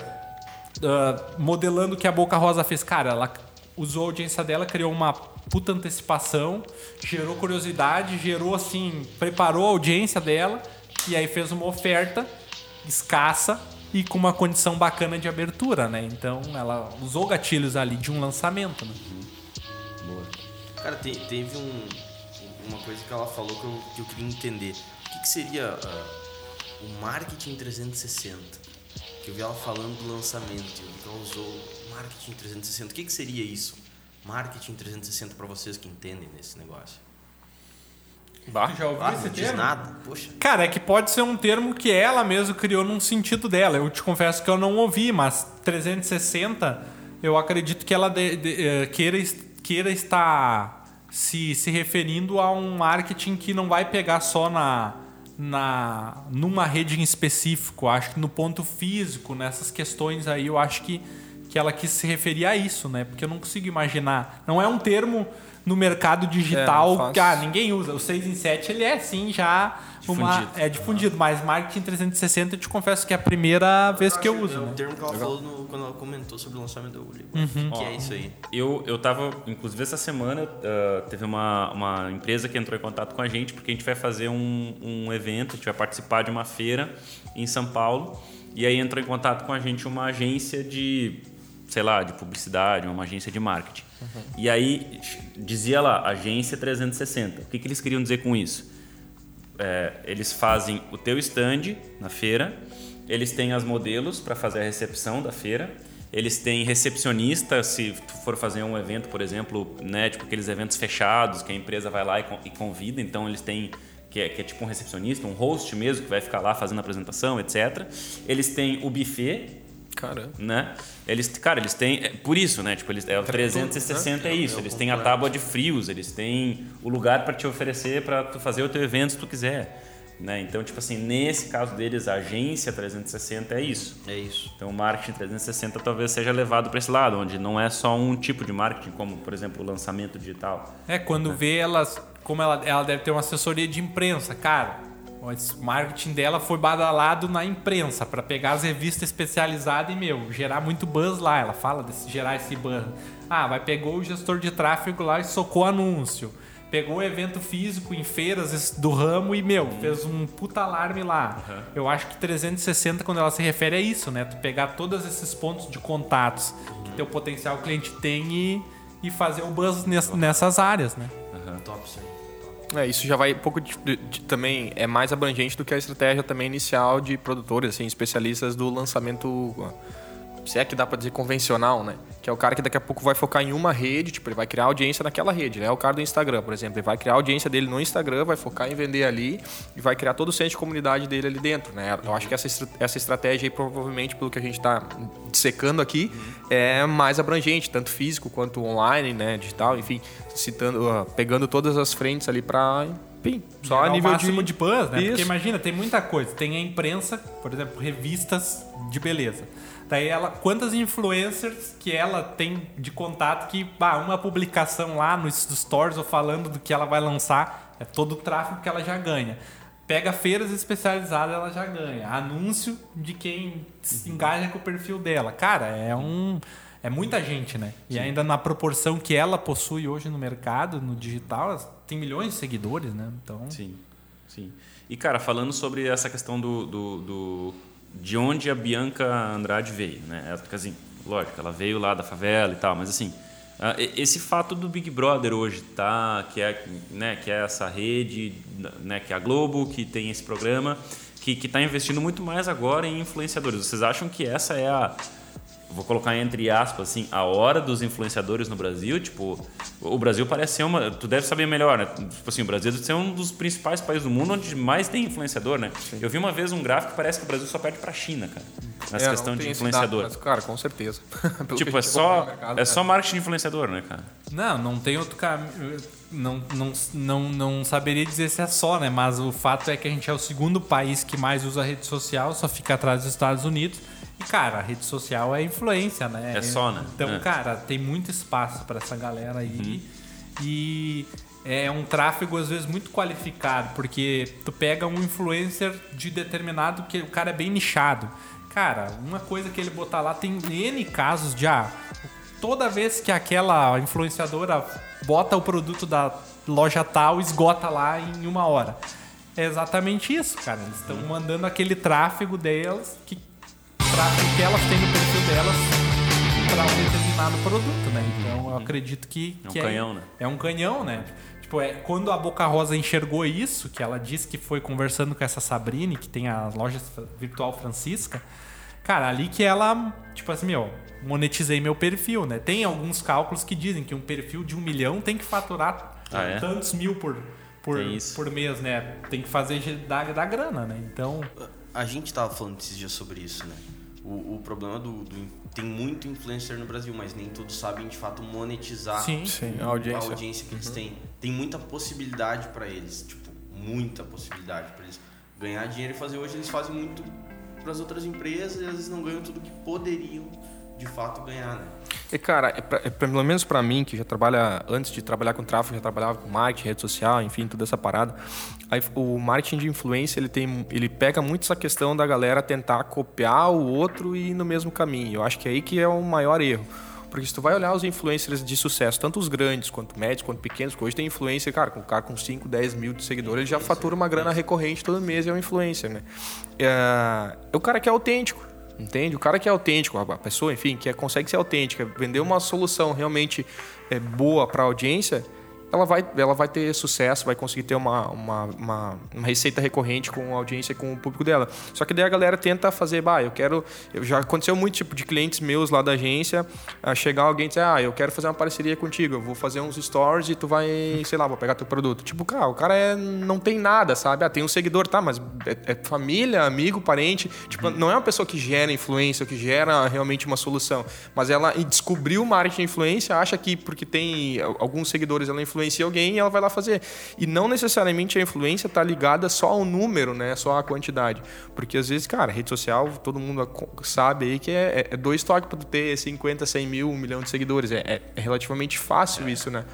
ah, modelando o que a Boca Rosa fez. Cara, ela usou a audiência dela, criou uma puta antecipação, gerou curiosidade, gerou assim, preparou a audiência dela e aí fez uma oferta escassa e com uma condição bacana de abertura, né? Então ela usou gatilhos ali de um lançamento, né? Cara, te- teve um, uma coisa que ela falou que eu, que eu queria entender. O que, que seria ah, o marketing 360? Que eu vi ela falando do lançamento, eu vi que ela usou marketing 360. O que, que seria isso? Marketing 360 para vocês que entendem desse negócio. Bah. Já ouviu Ah, esse não diz termo? nada. Poxa. Cara, é que pode ser um termo que ela mesmo criou num sentido dela. Eu te confesso que eu não ouvi, mas 360, eu acredito que ela de- de- eh, queira, queira estar se, se referindo a um marketing que não vai pegar só na, na numa rede em específico. Acho que no ponto físico, nessas questões aí, eu acho que, que ela quis se referir a isso, né? Porque eu não consigo imaginar. Não é um termo no mercado digital É, que ah, ninguém usa. O 6 em 7 ele é sim já uma, Difundido. é difundido, mas marketing 360 eu te confesso que é a primeira vez que eu uso. É o né? termo que ela falou no- quando ela comentou sobre o lançamento do Uli. Uhum. Que é isso aí. Eu, eu tava, inclusive essa semana, ah, teve uma, uma empresa que entrou em contato com a gente, porque a gente vai fazer um, um evento, a gente vai participar de uma feira em São Paulo. E aí entrou em contato com a gente uma agência de, sei lá, de publicidade, uma agência de marketing. E aí dizia lá, agência 360. O que, que eles queriam dizer com isso? É, eles fazem o teu stand na feira, eles têm as modelos para fazer a recepção da feira, eles têm recepcionista, se tu for fazer um evento, por exemplo, né, tipo aqueles eventos fechados que a empresa vai lá e, e convida, então eles têm que é, que é tipo um recepcionista, um host mesmo que vai ficar lá fazendo a apresentação, etc. Eles têm o buffet, Caramba. né? Eles, cara, eles têm. é por isso, né? Tipo, eles, é o 360 é isso. Eles têm a tábua de frios, eles têm o lugar para te oferecer para tu fazer o teu evento se tu quiser. Né? Então, tipo assim, nesse caso deles, a agência 360 é isso. É isso. Então, o marketing 360 talvez seja levado para esse lado, onde não é só um tipo de marketing, como, por exemplo, o lançamento digital. É, quando vê elas, como ela, ela deve ter uma assessoria de imprensa, cara. O marketing dela foi badalado na imprensa para pegar as revistas especializadas e, meu, gerar muito buzz lá. Ela fala desse gerar esse buzz. Ah, vai pegou o gestor de tráfego lá e socou anúncio. pegou o evento físico em feiras do ramo e, meu, fez um puta alarme lá. Eu acho que 360, quando ela se refere a isso, né? Tu pegar todos esses pontos de contatos que teu potencial cliente tem e, e fazer o buzz ness- nessas áreas, né? Top isso aí. É, isso já vai um pouco de, de- também é mais abrangente do que a estratégia também inicial de produtores, assim, especialistas do lançamento, se é que dá pra dizer convencional, né? Que é o cara que daqui a pouco vai focar em uma rede, tipo, ele vai criar audiência naquela rede, né? É o cara do Instagram, por exemplo, ele vai criar audiência dele no Instagram, vai focar em vender ali e vai criar todo o centro de comunidade dele ali dentro, né? Eu acho que essa, essa estratégia aí, provavelmente, pelo que a gente tá dissecando aqui, é mais abrangente, tanto físico quanto online, né? Digital, enfim, citando, ah, pegando todas as frentes ali pra, enfim, só a nível máximo de, de buzz, né? Isso. Porque imagina, tem muita coisa. Tem a imprensa, por exemplo, revistas de beleza. Daí ela, quantas influencers que ela tem de contato que, bah, uma publicação lá nos stories ou falando do que ela vai lançar, é todo o tráfego que ela já ganha. Pega feiras especializadas, ela já ganha. Anúncio de quem se engaja com o perfil dela. Cara, é um. É muita gente, né? E ainda na proporção que ela possui hoje no mercado, no digital, tem milhões de seguidores, né? Então. Sim, sim. E, cara, falando sobre essa questão do, do, do- de onde a Bianca Andrade veio, né? Ela, assim, lógico, ela veio lá da favela e tal, mas assim, ah, esse fato do Big Brother hoje, tá? Que é, né, que é essa rede, né, que é a Globo, que tem esse programa, que está investindo muito mais agora em influenciadores. Vocês acham que essa é a vou colocar entre aspas assim, a hora dos influenciadores no Brasil, tipo, o Brasil parece ser uma, tu deve saber melhor, né? Tipo assim, o Brasil deve ser um dos principais países do mundo onde mais tem influenciador, né? Eu vi uma vez um gráfico que parece que o Brasil só perde pra China, cara, nessa É, questão de influenciador. dado, mas, cara, com certeza. Tipo, é só mercado, é só marketing de influenciador, né, cara? Não, não tem outro caminho. Não, não, não, não saberia dizer se é só, né? Mas o fato é que a gente é o segundo país que mais usa rede social, só fica atrás dos Estados Unidos. E, cara, a rede social é influência, né? É só, né? Então, É. cara, tem muito espaço para essa galera aí. E é um tráfego, às vezes, muito qualificado, porque tu pega um influencer de determinado que o cara é bem nichado. Cara, uma coisa que ele botar lá tem N casos de ah, toda vez que aquela influenciadora bota o produto da loja tal, esgota lá em uma hora. É exatamente isso, cara. Eles estão mandando aquele tráfego delas, que tráfego que elas têm no perfil delas para um determinado produto, né? Então eu acredito que, É um que canhão, né? É um canhão, né? Tipo, é, quando a Boca Rosa enxergou isso, que ela disse que foi conversando com essa Sabrine, que tem a loja virtual Francisca, cara, ali que ela, tipo assim, meu, monetizei meu perfil, né? Tem alguns cálculos que dizem que um perfil de um milhão tem que faturar Ah, é? tantos mil por, por, por mês, né? Tem que fazer dar, dar grana, né? Então, A gente tava falando esses dias sobre isso, né? O, o problema do, do- Tem muito influencer no Brasil, mas nem todos sabem de fato monetizar sim. Sim, a a audiência. audiência que eles têm. Tem muita possibilidade para eles, tipo, muita possibilidade para eles ganhar dinheiro e fazer. Hoje eles fazem muito para as outras empresas e às vezes não ganham tudo que poderiam de fato ganhar, né? E, cara, é pra- é pelo menos pra mim, que já trabalha, antes de trabalhar com tráfego, já trabalhava com marketing, rede social, enfim, toda essa parada. Aí, o marketing de influência, ele, tem, ele pega muito essa questão da galera tentar copiar o outro e ir no mesmo caminho. Eu acho que é aí que é o maior erro. Porque se tu vai olhar os influencers de sucesso, tanto os grandes, quanto médios, quanto pequenos, porque hoje tem influencer, cara, com um cara com 5, 10 mil de seguidores, ele já fatura uma grana recorrente todo mês e é um influencer, né? É, é o cara que é autêntico. Entende? O cara que é autêntico, a pessoa, enfim, que é- consegue ser autêntica, vender uma solução realmente é, boa para a audiência, ela vai, ela vai ter sucesso, vai conseguir ter uma, uma, uma, uma receita recorrente com a audiência com o público dela. Só que daí a galera tenta fazer, bah, eu quero. Eu, já aconteceu muito tipo de clientes meus lá da agência, a chegar alguém e dizer, ah, eu quero fazer uma parceria contigo, eu vou fazer uns stories e tu vai, sei lá, vou pegar teu produto. Tipo, cara, o cara é, não tem nada, sabe? Ah, tem um seguidor, tá, mas é, é família, amigo, parente. Tipo, não é uma pessoa que gera influência, que gera realmente uma solução. Mas ela descobriu o marketing de influência, acha que porque tem alguns seguidores ela influencia alguém e ela vai lá fazer. E não necessariamente a influência está ligada só ao número, né? Só à quantidade. Porque às vezes, cara, rede social, todo mundo sabe aí que é, é dois toques para ter 50, 100 mil, um milhão de seguidores. É, é- é relativamente fácil isso, né?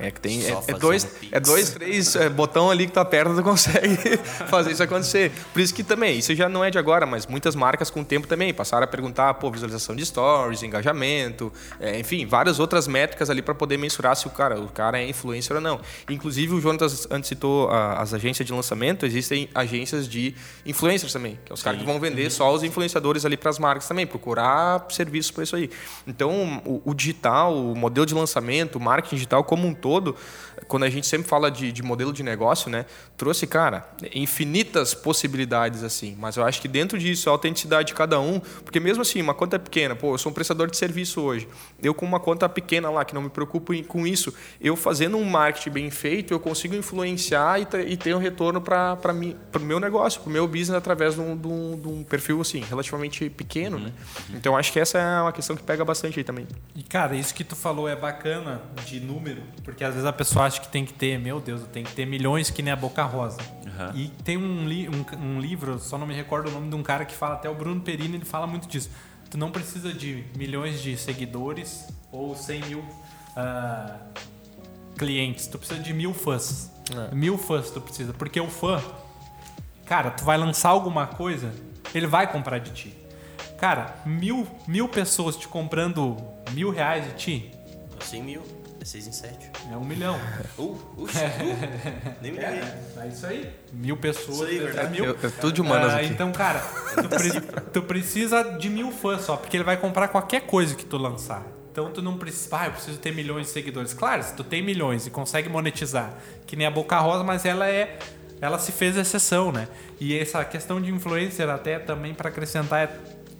É que tem. É, é dois, um pix. é dois, três é, botão ali que tu aperta, tu consegue fazer isso acontecer. Por isso que também, isso já não é de agora, mas muitas marcas com o tempo também passaram a perguntar, pô, visualização de stories, engajamento, é, enfim, várias outras métricas ali para poder mensurar se o cara, o cara é influencer ou não. Inclusive, o Jonas antes citou a- as agências de lançamento, existem agências de influencers também, que é os caras que vão vender só os influenciadores ali para as marcas também, procurar serviços para isso aí. Então, o, o digital, o modelo de lançamento, o marketing digital como um todo, todo, quando a gente sempre fala de, de modelo de negócio, né, trouxe, cara, infinitas possibilidades assim. Mas eu acho que dentro disso, a autenticidade de cada um, porque mesmo assim, uma conta pequena, pô, eu sou um prestador de serviço hoje, eu com uma conta pequena lá, que não me preocupo com isso, eu fazendo um marketing bem feito, eu consigo influenciar e, ter- e ter um retorno para o meu negócio, para o meu business através de um, de um- de um perfil assim, relativamente pequeno. Né? Então acho que essa é uma questão que pega bastante aí também. E cara, isso que tu falou é bacana de número, porque às vezes a pessoa acha que tem que ter, meu Deus, tem que ter milhões que nem a Boca Rosa. Aham. E tem um, li um, um livro, só não me recordo o nome de um cara que fala, até o Bruno Perini, ele fala muito disso. Tu não precisa de milhões de seguidores ou 100 mil ah, clientes, tu precisa de mil fãs. Mil fãs tu precisa, porque o fã, cara, tu vai lançar alguma coisa, ele vai comprar de ti. Cara, mil, mil pessoas te comprando mil reais de ti, 100 mil, é 6 em 7. é um milhão. Uh, uxi, uh, nem me liguei. É isso aí. Mil pessoas. Isso aí, é verdade. Mil. Eu- é tudo de humanas Ah, aqui. Então, cara, tu, pre- tu precisa de mil fãs só, porque ele vai comprar qualquer coisa que tu lançar. Então tu não precisa, ah, eu preciso ter milhões de seguidores. Claro, se tu tem milhões e consegue monetizar, que nem a Boca Rosa, mas ela é ela se fez exceção, né? E essa questão de influencer até também para acrescentar é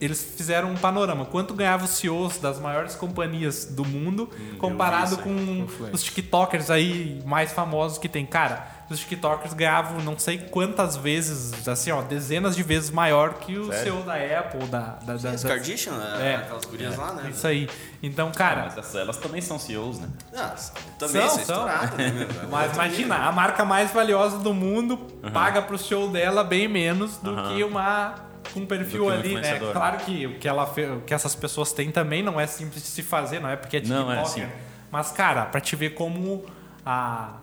eles fizeram um panorama. Quanto ganhavam os CEOs das maiores companhias do mundo comparado isso, com os TikTokers aí mais famosos que tem. Cara, os TikTokers ganhavam não sei quantas vezes, assim, ó, dezenas de vezes maior que o Sério? CEO da Apple, da, da, da, Kardashian, É. aquelas gurias lá, né? Isso aí. Então, cara, Mas essas- elas também são CEOs, né? Ah, também São, são né, mas imagina, a marca mais valiosa do mundo paga pro show dela bem menos do Aham. que uma com um perfil um ali, né? Claro que o que, ela o que essas pessoas têm também não é simples de se fazer, não é porque é Não, TikToker. é assim. Mas, cara, pra te ver como a,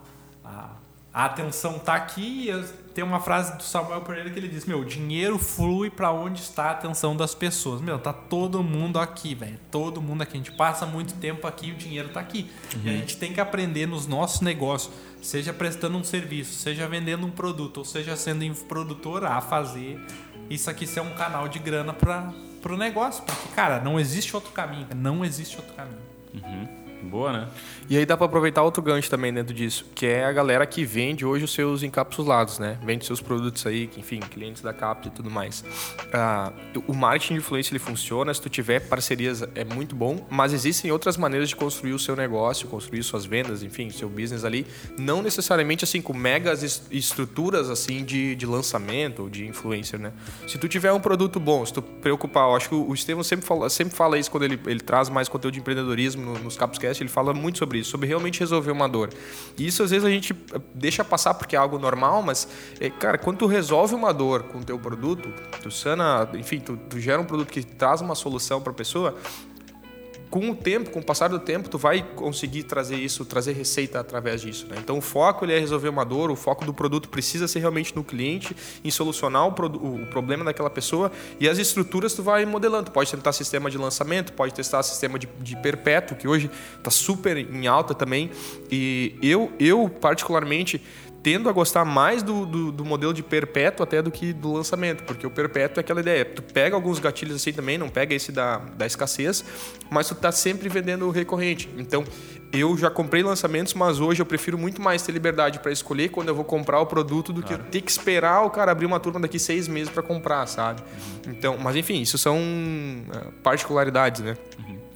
a, a atenção tá aqui, tem uma frase do Samuel Pereira que ele diz: Meu, dinheiro flui pra onde está a atenção das pessoas. Meu, tá todo mundo aqui, velho. Todo mundo aqui. A gente passa muito tempo aqui e o dinheiro tá aqui. E a Uhum. gente tem que aprender nos nossos negócios, seja prestando um serviço, seja vendendo um produto, ou seja sendo infoprodutor, a fazer isso aqui ser um canal de grana para pro negócio. Porque, cara, não existe outro caminho. Não existe outro caminho. Boa, né? E aí dá para aproveitar outro gancho também dentro disso, que é a galera que vende hoje os seus encapsulados, né? Vende seus produtos aí, que, enfim, clientes da Cap e tudo mais. Ah, o marketing de influência ele funciona, se tu tiver parcerias é muito bom, mas existem outras maneiras de construir o seu negócio, construir suas vendas, enfim, seu business ali, não necessariamente assim com megas es- estruturas assim de, de lançamento de influencer, né? Se tu tiver um produto bom, se tu preocupar, eu acho que o Estevam sempre fala, sempre fala isso quando ele, ele traz mais conteúdo de empreendedorismo no- nos Capscast, ele fala muito sobre isso, sobre realmente resolver uma dor. E isso às vezes a gente eh, deixa passar porque é algo normal, mas, eh, cara, quando tu resolve uma dor com o teu produto, tu sana, enfim, tu, tu gera um produto que traz uma solução para a pessoa, com o tempo, com o passar do tempo, tu vai conseguir trazer isso, trazer receita através disso. Né? Então o foco ele é resolver uma dor, o foco do produto precisa ser realmente no cliente, em solucionar o, o problema daquela pessoa e as estruturas tu vai modelando. Pode tentar sistema de lançamento, pode testar sistema de, de perpétuo, que hoje está super em alta também. E eu, eu particularmente tendo a gostar mais do, do, do modelo de perpétuo até do que do lançamento, porque o perpétuo é aquela ideia, tu pega alguns gatilhos assim também, não pega esse da, da escassez, mas tu tá sempre vendendo o recorrente. Então, eu já comprei lançamentos, mas hoje eu prefiro muito mais ter liberdade para escolher quando eu vou comprar o produto do que eu ter que esperar o cara abrir uma turma daqui seis meses para comprar, sabe? Então, mas enfim, isso são eh, particularidades, né?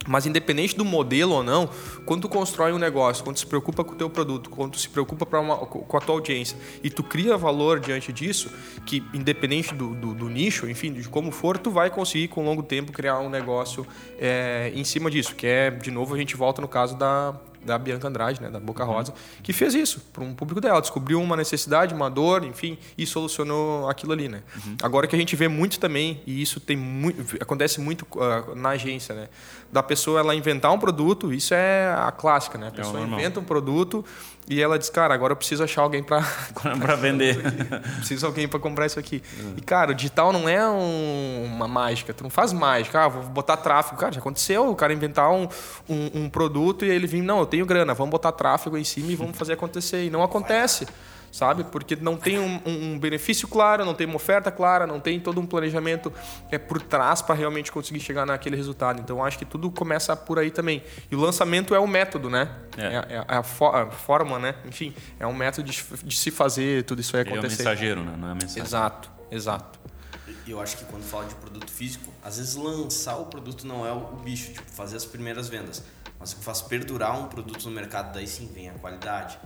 Mas independente do modelo ou não, quando tu constrói um negócio, quando tu se preocupa com o teu produto, quando tu se preocupa uma, com a tua audiência e tu cria valor diante disso, que independente do, do, do nicho, enfim, de como for, tu vai conseguir com longo tempo criar um negócio é, em cima disso, que é, de novo, a gente volta no caso da, da Bianca Andrade, né, da Boca Rosa, que fez isso para um público dela, descobriu uma necessidade, uma dor, enfim, e solucionou aquilo ali, né? Agora que a gente vê muito também e isso tem muito, acontece muito uh, na agência, né? Da pessoa ela inventar um produto, isso é a clássica, né? A pessoa normal. inventa um produto e ela diz, cara, agora eu preciso achar alguém para para vender. Preciso alguém para comprar isso aqui. E, cara, o digital não é um- uma mágica. Tu não faz mágica. Ah, vou botar tráfego. Cara, já aconteceu. O cara inventar um, um, um produto e ele vir, não, eu tenho grana, vamos botar tráfego em cima e vamos fazer acontecer. E não acontece. Sabe? Porque não tem um, um- um benefício claro, não tem uma oferta clara, não tem todo um planejamento é, por trás para realmente conseguir chegar naquele resultado. Então, acho que tudo começa por aí também. E o lançamento é o método, né? É. É, é a, fo- a forma, né? Enfim, é um método de, de se fazer tudo isso aí Ele é o acontecer. mensageiro, né? Não é a mensagem. Exato, exato. E eu acho que quando fala de produto físico, às vezes lançar o produto não é o, o bicho, tipo, fazer as primeiras vendas. Mas o que faz perdurar um produto no mercado, daí sim vem a qualidade,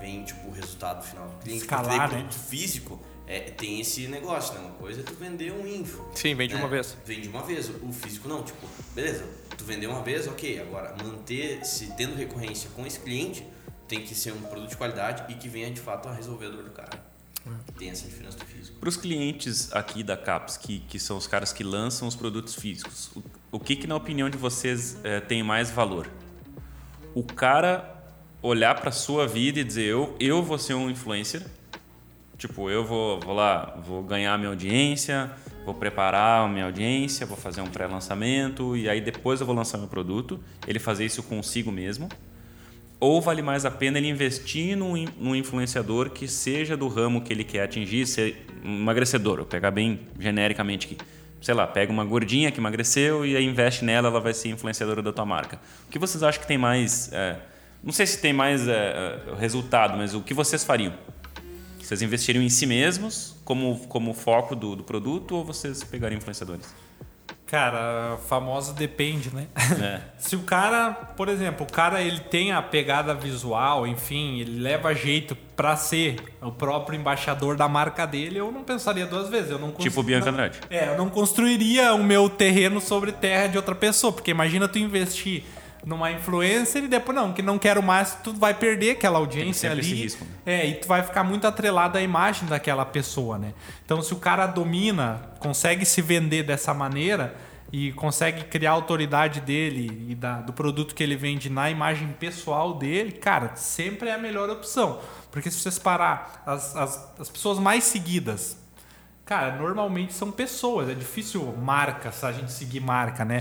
vem tipo, o resultado final do cliente. Escalar, Porque daí, né? produto físico é, tem esse negócio, né? Uma coisa é tu vender um info. Sim, vende né? uma vez. Vende uma vez. O físico não, tipo, beleza, tu vendeu uma vez, ok. Agora, manter, se tendo recorrência com esse cliente, tem que ser um produto de qualidade e que venha de fato a resolver a dor do cara. Tem essa diferença do físico. Para os clientes aqui da CAPS, que, que são os caras que lançam os produtos físicos, o, o que, que, na opinião de vocês, eh, tem mais valor? O cara olhar para sua vida e dizer, eu, eu vou ser um influencer, tipo, eu vou, vou lá, vou ganhar minha audiência, vou preparar a minha audiência, vou fazer um pré-lançamento e aí depois eu vou lançar meu produto, ele fazer isso consigo mesmo. Ou vale mais a pena ele investir num, num influenciador que seja do ramo que ele quer atingir, ser emagrecedor, vou pegar bem genericamente aqui. Sei lá, pega uma gordinha que emagreceu e aí investe nela, ela vai ser influenciadora da tua marca. O que vocês acham que tem mais. é, não sei se tem mais é, é, resultado, mas o que vocês fariam? Vocês investiriam em si mesmos como, como foco do, do produto ou vocês pegariam influenciadores? Cara, famosa depende, né? É. Se o cara, por exemplo, o cara ele tem a pegada visual, enfim, ele leva jeito pra ser o próprio embaixador da marca dele, eu não pensaria duas vezes. Eu não cons- Tipo Bianca Andrade. É, eu não construiria o meu terreno sobre terra de outra pessoa, porque imagina tu investir numa influencer e depois não, que não quero mais, tu vai perder aquela audiência ali. esse risco, né? É, e tu vai ficar muito atrelado à imagem daquela pessoa, né? Então, se o cara domina, consegue se vender dessa maneira e consegue criar a autoridade dele e da- do produto que ele vende na imagem pessoal dele, cara, sempre é a melhor opção. Porque se vocês parar, as, as, as pessoas mais seguidas, cara, normalmente são pessoas. É difícil marcas, a gente seguir marca, né?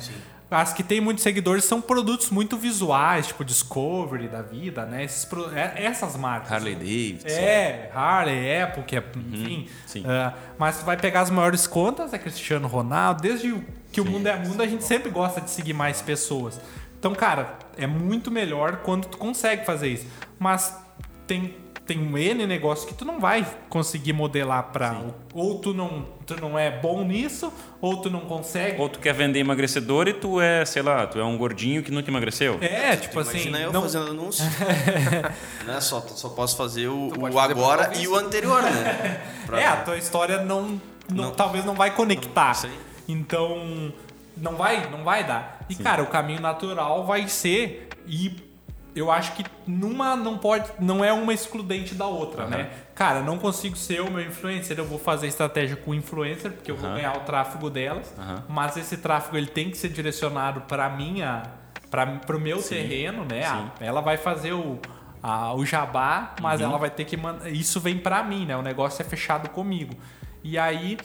As que tem muitos seguidores são produtos muito visuais, tipo Discovery da vida, né? Esses é- essas marcas. Harley Davidson. É, Harley, Apple, que é, enfim. sim. Ah, mas tu vai pegar as maiores contas, é Cristiano Ronaldo, desde que o mundo é mundo, a gente sempre gosta de seguir mais pessoas. Então, cara, é muito melhor quando tu consegue fazer isso. Mas tem, tem um N negócio que tu não vai conseguir modelar pra. Ou tu não, tu não é bom nisso, ou tu não consegue. Ou tu quer vender emagrecedor e tu é, sei lá, tu é um gordinho que nunca emagreceu. É, tipo assim. Imagina eu não- fazendo anúncio. né? só, só posso fazer o, o agora e o anterior, né? Pra- É, a tua história não, não- Não. talvez não vai conectar. Aí. Então, não vai, não vai dar. E cara, o caminho natural vai ser e eu acho que numa não pode, não é uma excludente da outra, né? Cara, não consigo ser o meu influencer, eu vou fazer estratégia com influencer porque eu vou Aham. ganhar o tráfego delas. Aham. Mas esse tráfego ele tem que ser direcionado para minha para o meu terreno, né? Ah, ela vai fazer o a- o jabá, mas Uhum. ela vai ter que mandar. Isso vem para mim, né? O negócio é fechado comigo. E aí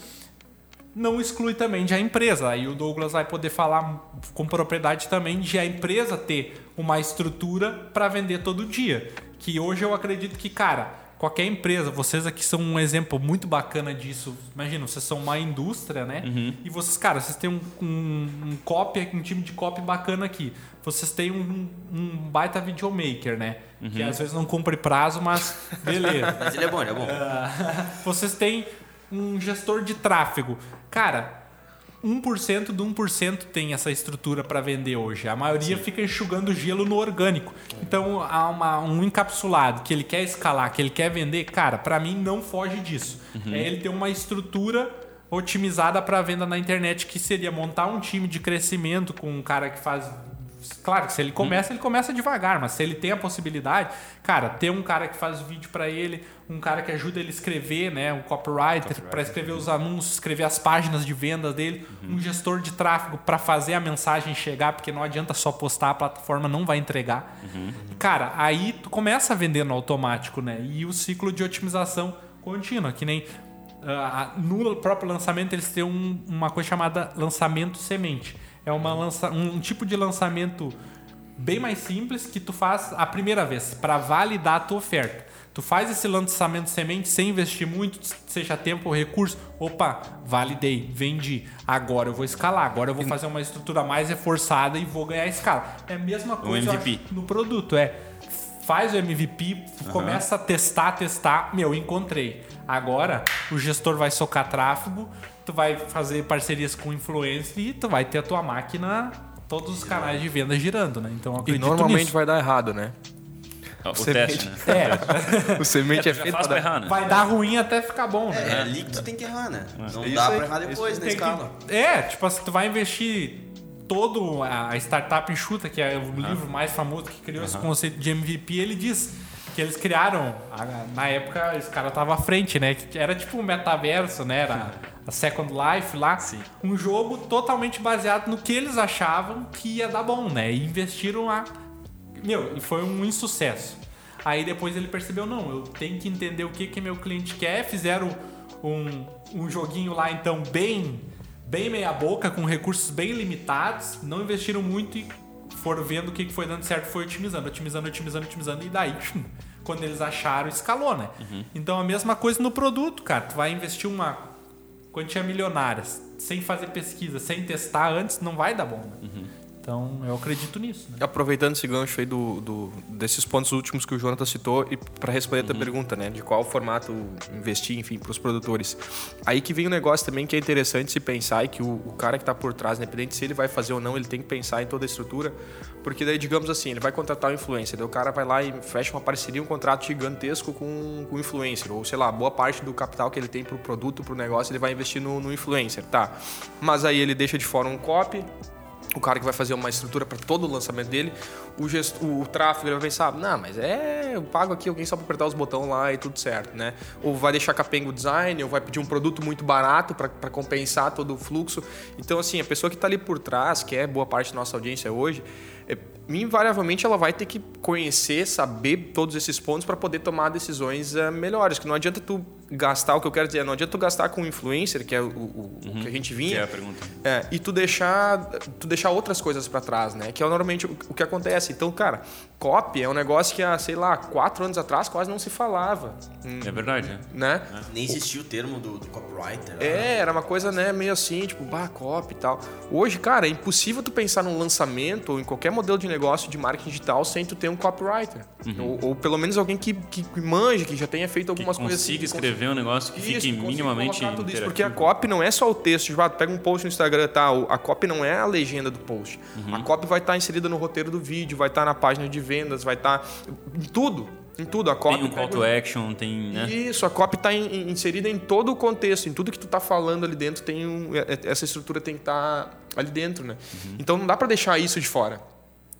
não exclui também de a empresa. Aí o Douglas vai poder falar com propriedade também de a empresa ter uma estrutura para vender todo dia. Que hoje eu acredito que, cara, qualquer empresa, vocês aqui são um exemplo muito bacana disso. Imagina, vocês são uma indústria, né? E vocês, cara, vocês têm um, um, um copy, um time de copy bacana aqui. Vocês têm um, um baita videomaker, né? Que às vezes não cumpre prazo, mas beleza. Mas ele é bom, ele é bom. Vocês têm um gestor de tráfego. Cara, 1% do 1% tem essa estrutura para vender hoje. A maioria fica enxugando gelo no orgânico. Então, há uma- um encapsulado que ele quer escalar, que ele quer vender, cara, para mim não foge disso. É ele ter uma estrutura otimizada para venda na internet, que seria montar um time de crescimento com um cara que faz Claro que se ele começa, ele começa devagar, mas se ele tem a possibilidade, cara, ter um cara que faz vídeo para ele, um cara que ajuda ele a escrever, né, um copywriter para escrever os anúncios, escrever as páginas de venda dele, um gestor de tráfego para fazer a mensagem chegar, porque não adianta só postar, a plataforma não vai entregar. Cara, aí tu começa a vender no automático, né? E o ciclo de otimização contínua, que nem ah, no próprio lançamento eles têm um- uma coisa chamada lançamento semente. É uma lança, um tipo de lançamento bem mais simples que tu faz a primeira vez para validar a tua oferta. Tu faz esse lançamento semente sem investir muito, seja tempo ou recurso. Opa, validei, vendi. Agora eu vou escalar. Agora eu vou fazer uma estrutura mais reforçada e vou ganhar escala. É a mesma coisa acho, no produto. É faz o MVP, começa a testar, testar. Meu, encontrei. Agora o gestor vai socar tráfego, tu vai fazer parcerias com influencer e tu vai ter a tua máquina, todos os canais de venda girando, né? Então eu E normalmente nisso. vai dar errado, né? O Você teste, né? É, O semente é, Já feito faz pra errar, né? vai dar ruim até ficar bom, né? É, é ali que tu tem que errar, né? Não Isso dá aí, pra errar depois na Tem que- escala. é, tipo assim, tu vai investir todo a startup enxuta, que é o livro mais famoso que criou esse conceito de MVP, ele diz que eles criaram, a- na época esse cara tava à frente, né? Que era tipo um metaverso, né? Era a Second Life lá. Um jogo totalmente baseado no que eles achavam que ia dar bom, né? E investiram lá. Meu, e foi um insucesso. Aí depois ele percebeu, não, eu tenho que entender o que que meu cliente quer. Fizeram um, um joguinho lá, então, bem, bem meia boca, com recursos bem limitados. Não investiram muito e foram vendo o que que foi dando certo, foi otimizando, otimizando, otimizando, otimizando. E daí, tchum, quando eles acharam, escalou, né? Então a mesma coisa no produto, cara. Tu vai investir uma quantia milionária sem fazer pesquisa, sem testar antes, não vai dar bom, né? Então eu acredito nisso, né? Aproveitando esse gancho aí do, do- desses pontos últimos que o Jonathan citou e para responder a tua pergunta, né, de qual formato investir, enfim, para os produtores. Aí que vem um negócio também que é interessante se pensar e que o, o cara que está por trás, independente se ele vai fazer ou não, ele tem que pensar em toda a estrutura, porque daí, digamos assim, ele vai contratar um influencer, daí o cara vai lá e fecha uma parceria, um contrato gigantesco com, com o influencer, ou sei lá, boa parte do capital que ele tem para o produto, para o negócio, ele vai investir no, no influencer, tá? Mas aí ele deixa de fora um copy, o cara que vai fazer uma estrutura para todo o lançamento dele, o, gesto, o, tráfego ele vai pensar, não, mas é, eu pago aqui alguém só para apertar os botões lá e tudo certo, né? Ou vai deixar capengo o design, ou vai pedir um produto muito barato para compensar todo o fluxo. Então, assim, a pessoa que está ali por trás, que é boa parte da nossa audiência hoje, é, invariavelmente ela vai ter que conhecer, saber todos esses pontos para poder tomar decisões eh, melhores. Que não adianta tu gastar, o que eu quero dizer, não adianta tu gastar com influencer, que é o, o- o que a gente vinha. Que é a pergunta. É, e tu deixar, tu deixar outras coisas pra trás, né? Que é normalmente o, o que acontece. Então, cara, copy é um negócio que há, sei lá, quatro anos atrás quase não se falava, hum, É verdade, né? né? Nem existia o termo do, do copywriter. né? É, era uma coisa, né, meio assim, tipo, bah, copy e tal. Hoje, cara, é impossível tu pensar num lançamento ou em qualquer modelo de negócio de marketing digital sem tu ter um copywriter. Ou, ou pelo menos alguém que, que, que manje, que já tenha feito algumas Que coisas consiga assim, escrever um negócio que Isso, fique minimamente tudo isso, porque a copy não é só o texto. Tipo, ah, pega um post no Instagram, tá? A copy não é a legenda do post. Uhum. A copy vai estar inserida no roteiro do vídeo, vai estar na página de vendas, vai estar em tudo. Em tudo. A copy Tem um call to action, tem, né? Isso, a copy está inserida em todo o contexto, em tudo que tu tá falando ali dentro, tem um, é- é- essa estrutura tem que estar ali dentro, né? Uhum. Então não dá para deixar isso de fora.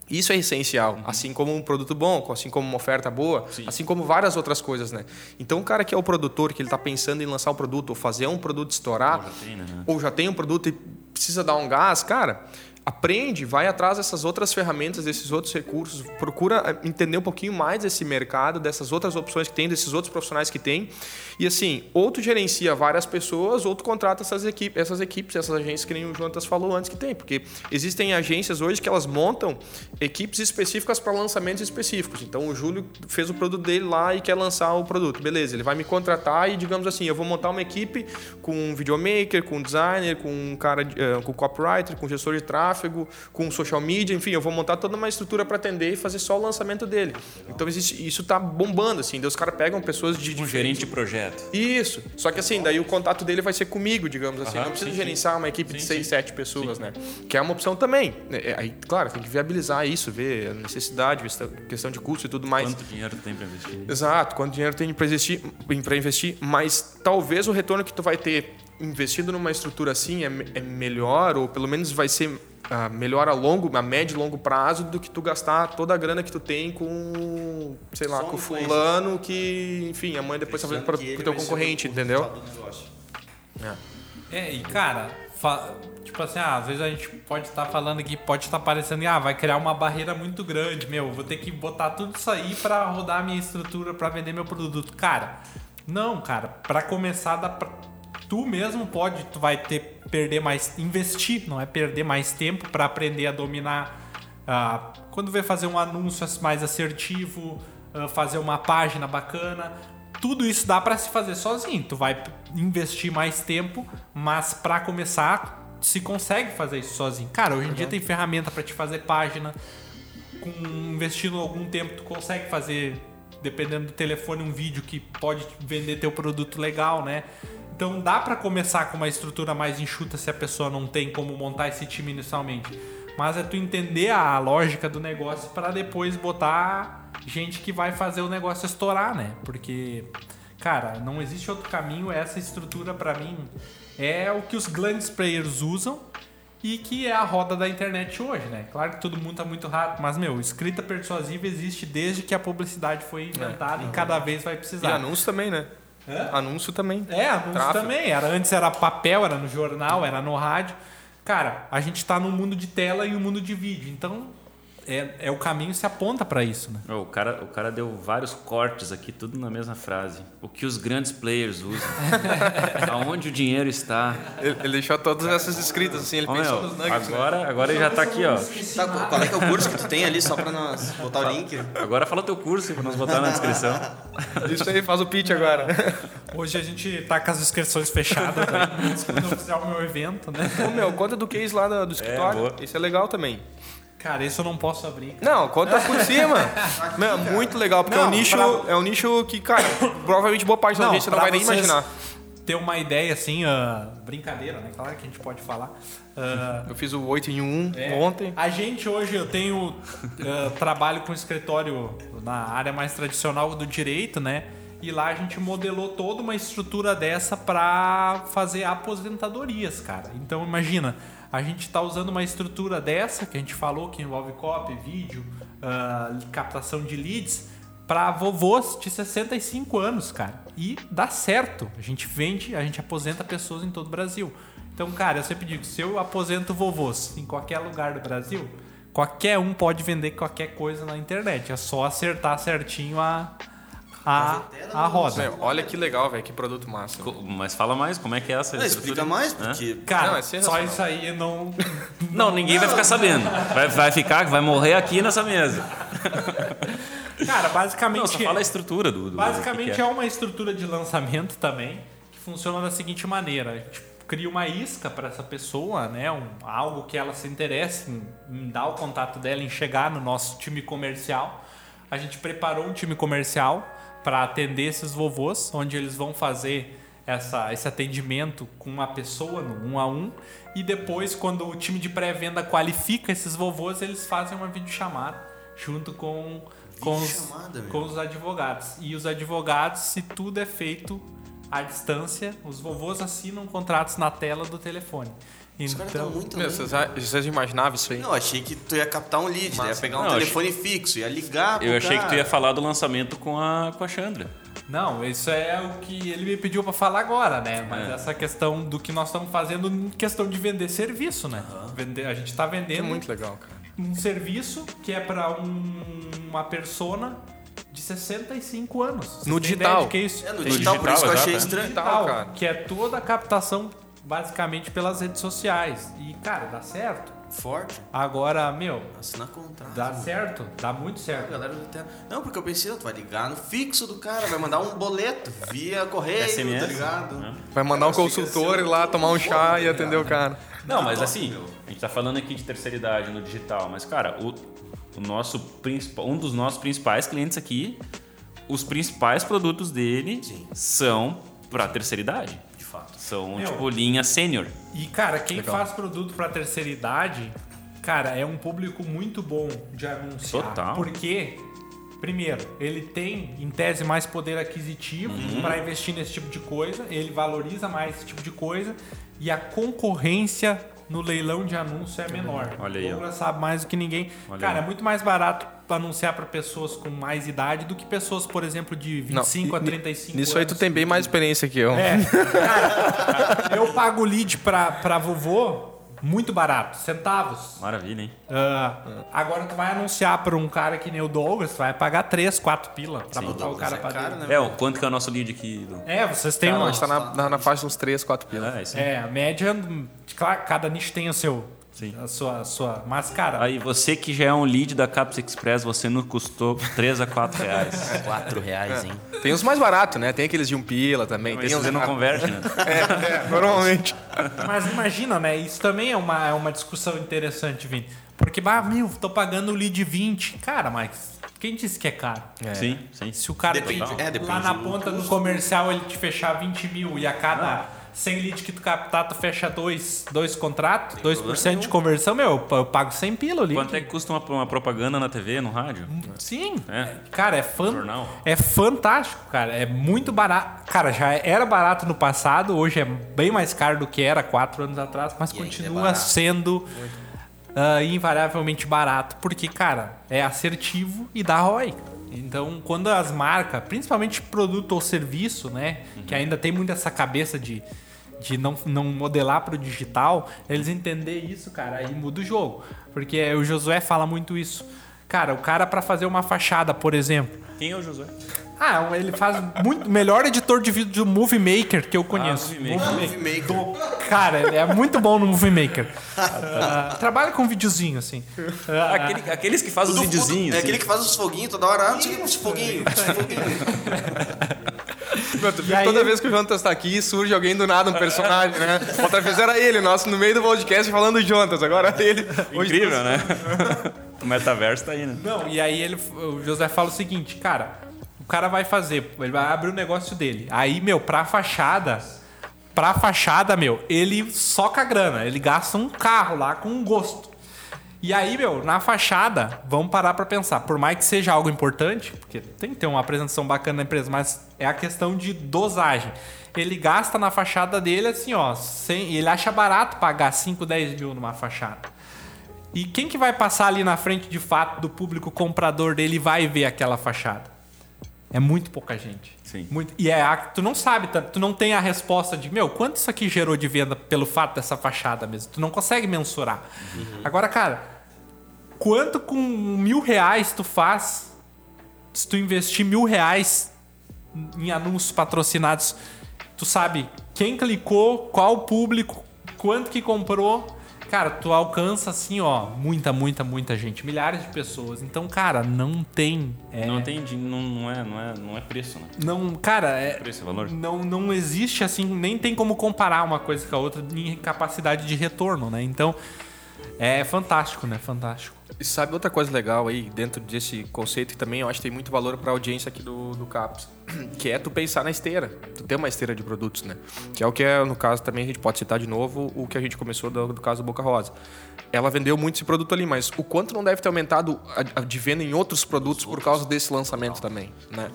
Isso é essencial, Uhum. assim como um produto bom, assim como uma oferta boa, assim como várias outras coisas, né? Então o cara que é o produtor, que ele tá pensando em lançar um produto ou fazer um produto estourar, Ou já tem, né? ou já tem um produto e precisa dar um gás, cara, aprende, vai atrás dessas outras ferramentas, desses outros recursos, procura eh, entender um pouquinho mais desse mercado, dessas outras opções que tem, desses outros profissionais que tem. E assim, ou tu gerencia várias pessoas, ou tu contrata essas equipes, essas equipes, essas agências que nem o Jonatas falou antes que tem, porque existem agências hoje que elas montam equipes específicas para lançamentos específicos. Então o Júlio fez o produto dele lá e quer lançar o produto. Beleza, ele vai me contratar e digamos assim, eu vou montar uma equipe com um videomaker, com um designer, com um cara, eh, com copywriter, com gestor de tráfego, com social media, enfim, eu vou montar toda uma estrutura para atender e fazer só o lançamento dele. Então isso tá bombando assim, daí os caras pegam pessoas de Um gerente de projeto. isso. Só que assim, daí o contato dele vai ser comigo, digamos assim. Aham, não precisa sim, gerenciar uma equipe de Sim, seis, sim. sete pessoas, né? Que é uma opção também. É, Aí, claro, tem que viabilizar isso, ver a necessidade, ver se- questão de custo e tudo mais. Quanto dinheiro tem pra investir? Exato, quanto dinheiro tem para investir, para investir, mas talvez o retorno que tu vai ter investindo numa estrutura assim é, é melhor, ou pelo menos vai ser ah, melhor a longo, a médio e longo prazo, do que tu gastar toda a grana que tu tem com, sei lá, Só com fulano que, enfim, amanhã depois tá fazendo para Que o teu concorrente, entendeu? negócio. É, e cara, tipo assim, ah, às vezes a gente pode estar falando aqui, pode estar parecendo, ah, vai criar uma barreira muito grande, meu, vou ter que botar tudo isso aí pra rodar a minha estrutura, pra vender meu produto. Cara, não, cara, pra começar, dá pra, tu mesmo pode, tu vai ter, perder mais, investir, não é perder mais tempo pra aprender a dominar. ah, quando vê fazer um anúncio mais assertivo, ah, fazer uma página bacana, tudo isso dá pra se fazer sozinho. Tu vai investir mais tempo, mas pra começar, se consegue fazer isso sozinho. Cara, hoje em dia tem ferramenta pra te fazer página. Com investindo algum tempo, tu consegue fazer, dependendo do telefone, um vídeo que pode vender teu produto legal, né? Então dá pra começar com uma estrutura mais enxuta se a pessoa não tem como montar esse time inicialmente. Mas é tu entender a lógica do negócio para depois botar gente que vai fazer o negócio estourar, né? Porque, cara, não existe outro caminho. Essa estrutura, pra mim, é o que os grandes players usam e que é a roda da internet hoje, né? Claro que todo mundo tá muito rápido, mas, meu, escrita persuasiva existe desde que a publicidade foi inventada e cada vez vai E precisar. anúncio também, né? Hã? Anúncio também. É, anúncio também. Era, antes era papel, era no jornal, era no rádio. Cara, a gente tá no mundo de tela e o mundo de vídeo. Então, é, é o caminho se aponta pra isso, né? O cara, o cara deu vários cortes aqui, tudo na mesma frase. O que os grandes players usam. Aonde o dinheiro está. Ele, ele deixou todas essas escritas assim, ele Ó, pensou meu, nos nuggets. né? agora, agora ele já tá aqui, ó. Tá, qual é que é o curso que tu tem ali, só pra nós botar o link? Agora fala teu curso pra nós botar na descrição. Isso aí, faz o pitch agora. Hoje a gente tá com as inscrições fechadas, né? Quando eu fizer o meu evento, né? Ô, meu, conta do case lá do, do escritório. boa. Isso é legal também. Cara, isso eu não posso abrir. Não, conta por cima. Meu, muito legal, porque é, um Não, nicho, pra- é um nicho que, cara, provavelmente boa parte da não pra vai nem imaginar. Ter uma ideia assim, ah, brincadeira, né? Claro que a gente pode falar. Ah, Eu fiz o 8 em 1 É. ontem. A gente hoje, eu tenho eh, trabalho com escritório na área mais tradicional do direito, né? E lá a gente modelou toda uma estrutura dessa para fazer aposentadorias, cara. Então imagina, a gente está usando uma estrutura dessa que a gente falou que envolve copy, vídeo, ah, captação de leads para vovôs de 65 anos, cara. E dá certo. A gente vende, a gente aposenta pessoas em todo o Brasil. Então, cara, eu sempre digo, se eu aposento vovôs em qualquer lugar do Brasil, qualquer um pode vender qualquer coisa na internet. É só acertar certinho a, a, a roda. Meu, olha que legal, velho, que produto massa. Co- Mas fala mais, como é que é essa Não, explica estrutura? mais, porque... Cara, Não, é só isso aí não. Não, ninguém vai ficar sabendo. Vai, vai ficar, vai morrer aqui nessa mesa. Cara, basicamente. Não, só fala a estrutura do. do Basicamente do que é que uma estrutura de lançamento também que funciona da seguinte maneira: a gente cria uma isca para essa pessoa, né? Um, algo que ela se interesse em, em dar o contato dela, em chegar no nosso time comercial. A gente preparou um time comercial para atender esses vovôs, onde eles vão fazer essa, esse atendimento com uma pessoa no um a um. E depois, quando o time de pré-venda qualifica esses vovôs, eles fazem uma videochamada junto com, com, os, com os advogados. E os advogados, se tudo é feito à distância, os vovôs assinam contratos na tela do telefone. Os caras estão Então, muito Meu, vocês, vocês imaginavam isso aí? Não, achei que tu ia captar um lead, né? ia pegar um Não, telefone fixo, ia ligar pro Eu achei que tu cara. ia falar do lançamento com a, com a Chandra. não, isso é o que ele me pediu para falar agora, né? Mas É. essa questão do que nós estamos fazendo em questão de vender serviço, né? Vender, a gente está Isso é vendendo muito legal, cara. um serviço que é para uma persona de 65 anos. Vocês No digital. que é isso? É, no Tem digital, por digital, isso que eu achei é. estranho. Digital, cara. que é toda a captação basicamente pelas redes sociais. E, cara, dá certo. Forte. Agora, meu, Assinar contrato. dá certo, dá muito A certo. galera do Terra. Não, porque eu pensei, tu vai ligar no fixo do cara, vai mandar um boleto via correio, SMS, tá ligado? né? Vai mandar um Cara, fica consultor ir lá tomar um chá tá e atender o cara. Não, mas assim, a gente tá falando aqui de terceira idade no digital, mas cara, o, o nosso principal, um dos nossos principais clientes aqui, os principais produtos dele Sim. são pra terceira idade. Fato. São Meu. tipo linha sênior. E, cara, quem Legal. faz produto pra terceira idade, cara, é um público muito bom de anunciar. Total. Porque Primeiro, ele tem, em tese, mais poder aquisitivo Uhum. para investir nesse tipo de coisa, ele valoriza mais esse tipo de coisa e a concorrência no leilão de anúncio é menor. Olha aí. O Douglas sabe mais do que ninguém. Olha Cara, aí. é muito mais barato anunciar para pessoas com mais idade do que pessoas, por exemplo, de 25 a Ni- 35 Nisso aí tu anos. tem bem mais experiência que eu. É, cara, eu pago lead pra, pra vovô muito barato, centavos. Maravilha, hein? Ah, agora tu vai anunciar pra um cara que nem o Douglas, tu vai pagar 3, 4 pila pra botar o cara é pra caro, dentro. né? É, o quanto que é o nosso lead aqui? Du? É, vocês têm Então, a uma... gente tá na, na, na faixa dos 3, 4 pila. É. É, a média, claro, cada nicho tem o seu... Sim. A sua, a sua... Mas, cara, Aí, você que já é um lead da Caps Express, você não custou 3 a 4 reais. 4 reais, hein? Tem os mais baratos, né? Tem aqueles de um pila também. Mas Tem uns você não converte, né? É, é, normalmente. Mas imagina, né? Isso também é uma, é uma discussão interessante, Vini. Porque, bah, meu, tô pagando o lead 20. Cara, mas quem disse que é caro? Sim, sim. Se o cara Depende, tem- é, depende lá na ponta do comercial ele te fechar 20 mil e a cada 100 leads que tu captar, tu fecha dois, dois contratos, 2% de conversão, meu, eu pago 100 pila ali. Quanto é que custa uma, uma propaganda na TV, no rádio? Sim. É. Cara, é, fan... Jornal. é fantástico, cara. É muito barato. Cara, já era barato no passado, hoje é bem mais caro do que era quatro anos atrás, mas E é continua barato. sendo ah, invariavelmente barato. Porque, cara, é assertivo e dá ROI. Então, quando as marcas, principalmente produto ou serviço, né, que ainda tem muito essa cabeça de, de não, não modelar para o digital, eles entender isso, cara, aí muda o jogo. Porque o Josué fala muito isso. Cara, o cara para fazer uma fachada, por exemplo, Quem é o Josué? Ah, ele faz muito melhor editor de vídeo do Movie Maker que eu conheço. Movie Maker. Movie Maker. Cara, ele é muito bom no Movie Maker. Ah, trabalha com videozinho assim. Ah, Aquele- aqueles que fazem os videozinhos. É assim. aquele que faz os foguinhos toda hora. Ah, não sei o foguinho, aí- toda vez que o Jonas tá aqui, surge alguém do nada, um personagem, né? Outra vez era ele, nosso, no meio do podcast falando Jonas, agora é ele. Hoje Incrível, né? o metaverso tá aí, né? Não, e aí ele, o José fala o seguinte, cara, o cara vai fazer, ele vai abrir o negócio dele. Aí, meu, pra fachada, pra fachada, meu, ele soca a grana, ele gasta um carro lá com um gosto. E aí, meu, na fachada, vamos parar pra pensar. Por mais que seja algo importante, porque tem que ter uma apresentação bacana na empresa, mas é a questão de dosagem. Ele gasta na fachada dele assim, ó, sem, ele acha barato pagar 5, 10 mil numa fachada. E quem que vai passar ali na frente de fato do público comprador dele vai ver aquela fachada? É muito pouca gente. Sim. Muito, e é tu não sabe, tu não tem a resposta de, meu, quanto isso aqui gerou de venda pelo fato dessa fachada mesmo. Tu não consegue mensurar. Agora, cara, quanto com mil reais tu faz se tu investir mil reais em anúncios patrocinados? Tu sabe quem clicou, qual público, quanto que comprou. Cara, tu alcança assim, ó, muita, muita, muita gente, milhares de pessoas. Então, cara, não tem. é, Não tem, não, não, é, não, é, não é preço, né? não, cara, é, Preço, é valor. não, não existe assim, nem tem como comparar uma coisa com a outra em capacidade de retorno, né? Então, é fantástico, né? Fantástico. E sabe outra coisa legal aí, dentro desse conceito, que também eu acho que tem muito valor pra audiência aqui do, do CAPS, que é tu pensar na esteira. Tu ter uma esteira de produtos, né? Que é o que é, no caso, também a gente pode citar de novo o que a gente começou do, do caso Boca Rosa. Ela vendeu muito esse produto ali, mas o quanto não deve ter aumentado a, a de venda em outros produtos por causa desse lançamento também, né?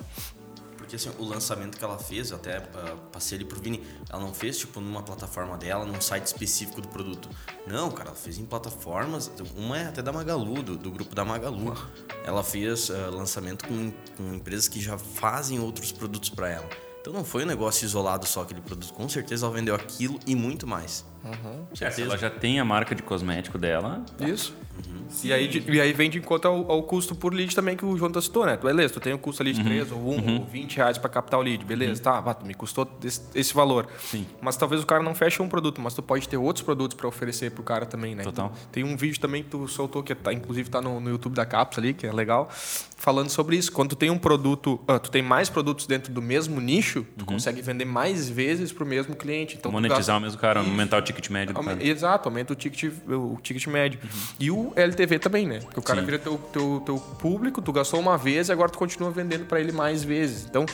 Porque assim, o lançamento que ela fez, eu até ah, passei ali pro Vini, ela não fez tipo numa plataforma dela, num site específico do produto. Não, cara, ela fez em plataformas, uma é até da Magalu, do, do grupo da Magalu. Ela fez ah, lançamento com, com empresas que já fazem outros produtos para ela. Então não foi um negócio isolado só aquele produto. Com certeza ela vendeu aquilo e muito mais. É, se ela já tem a marca de cosmético dela, Isso. E, aí, de- e aí vem de conta ao, ao custo por lead também que o João citou, né? Tu, Beleza, tu tem um custo ali de 3 ou 1 ou 20 reais para captar o lead. Beleza, tá, vá, me custou esse, esse valor. Sim. Mas talvez o cara não feche um produto, mas tu pode ter outros produtos para oferecer pro cara também, né? Total. Tem um vídeo também que tu soltou, que tá, inclusive tá no, no YouTube da Caps ali, que é legal, falando sobre isso. Quando tu tem um produto, ah, tu tem mais produtos dentro do mesmo nicho, tu consegue vender mais vezes pro mesmo cliente. Então, monetizar o mesmo cara, aumentar o ticket médio do Aume- cara. Exato, aumenta o ticket, o ticket médio. E o LTV também, né? Porque o cara Sim. vira teu, teu, teu público, tu gastou uma vez e agora tu continua vendendo para ele mais vezes. Então,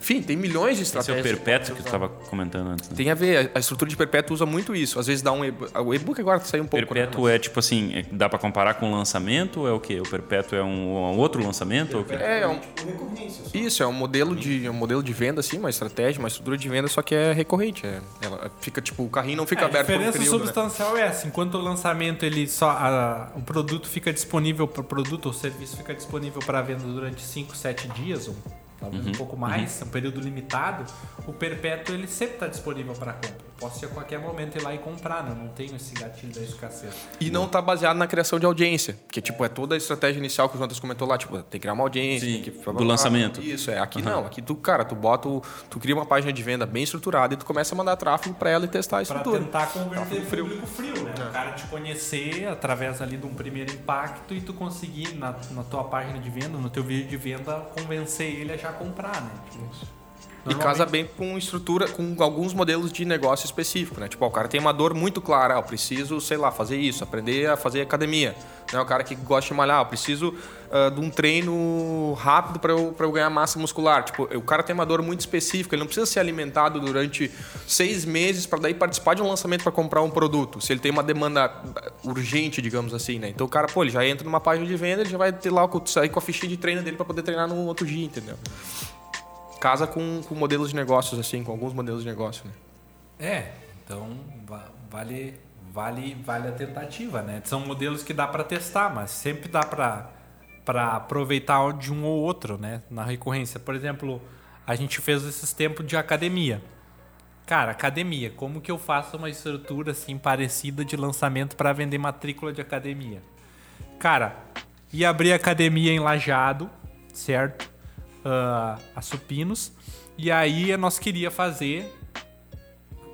Enfim, tem milhões de Esse é o estratégias. perpétuo que tu estava comentando antes. Né? Tem a ver, a estrutura de perpétuo usa muito isso. Às vezes dá um e-book. O e-book agora saiu um pouco. né? Perpétuo é tipo assim, é- dá pra comparar com lançamento ou é o quê? O perpétuo é um, um outro lançamento ou o quê? É, é um, Recorrência. só. isso, é um modelo de um modelo de venda, assim, uma estratégia, uma estrutura de venda, só que é recorrente. É, ela fica, tipo, o carrinho não fica É, a aberto por um diferença período, né? substancial é essa. Enquanto o lançamento ele só a- o produto fica disponível para o produto ou serviço fica disponível para venda durante 5, 7 dias ou talvez Uhum, um pouco mais, é um período limitado, o perpétuo ele sempre está disponível para compra. Posso ir a qualquer momento ir lá e comprar, né? Eu não tenho esse gatilho da escassez. E não tá baseado na criação de audiência. Que, tipo, é toda a estratégia inicial que o Jonas comentou lá. Tipo, tem que criar uma audiência. Sim, tem que... do lançamento. Isso, é. Aqui não. Aqui tu, cara, tu bota o... Tu cria uma página de venda bem estruturada e tu começa a mandar tráfego pra ela e testar a Para estrutura. tentar converter frio. público frio, né? O cara te conhecer através ali de um primeiro impacto e tu conseguir na, na tua página de venda, no teu vídeo de venda, convencer ele a já comprar, né? Tipo, E casa bem com estrutura, com alguns modelos de negócio específico, né? Tipo, ó, o cara tem uma dor muito clara, ah, eu preciso, sei lá, fazer isso, aprender a fazer academia. Né? O cara que gosta de malhar, eu preciso ah, de um treino rápido para eu, pra eu ganhar massa muscular. Tipo, o cara tem uma dor muito específica, ele não precisa ser alimentado durante seis meses para daí participar de um lançamento para comprar um produto. Se ele tem uma demanda ah, urgente, digamos assim, né? Então o cara, pô, ele já entra numa página de venda, ele já vai ter lá, o- sair com a fichinha de treino dele para poder treinar no outro dia, entendeu? Casa com, com modelos de negócios, assim, com alguns modelos de negócio, né? É, então va- vale, vale, vale a tentativa, né? São modelos que dá para testar, mas sempre dá para para aproveitar de um ou outro, né? Na recorrência, por exemplo, a gente fez esses tempos de academia. Cara, academia, como que eu faço uma estrutura assim parecida de lançamento para vender matrícula de academia? Cara, ia abrir academia em Lajado, certo? Ah, a Supinos. E aí nós queria fazer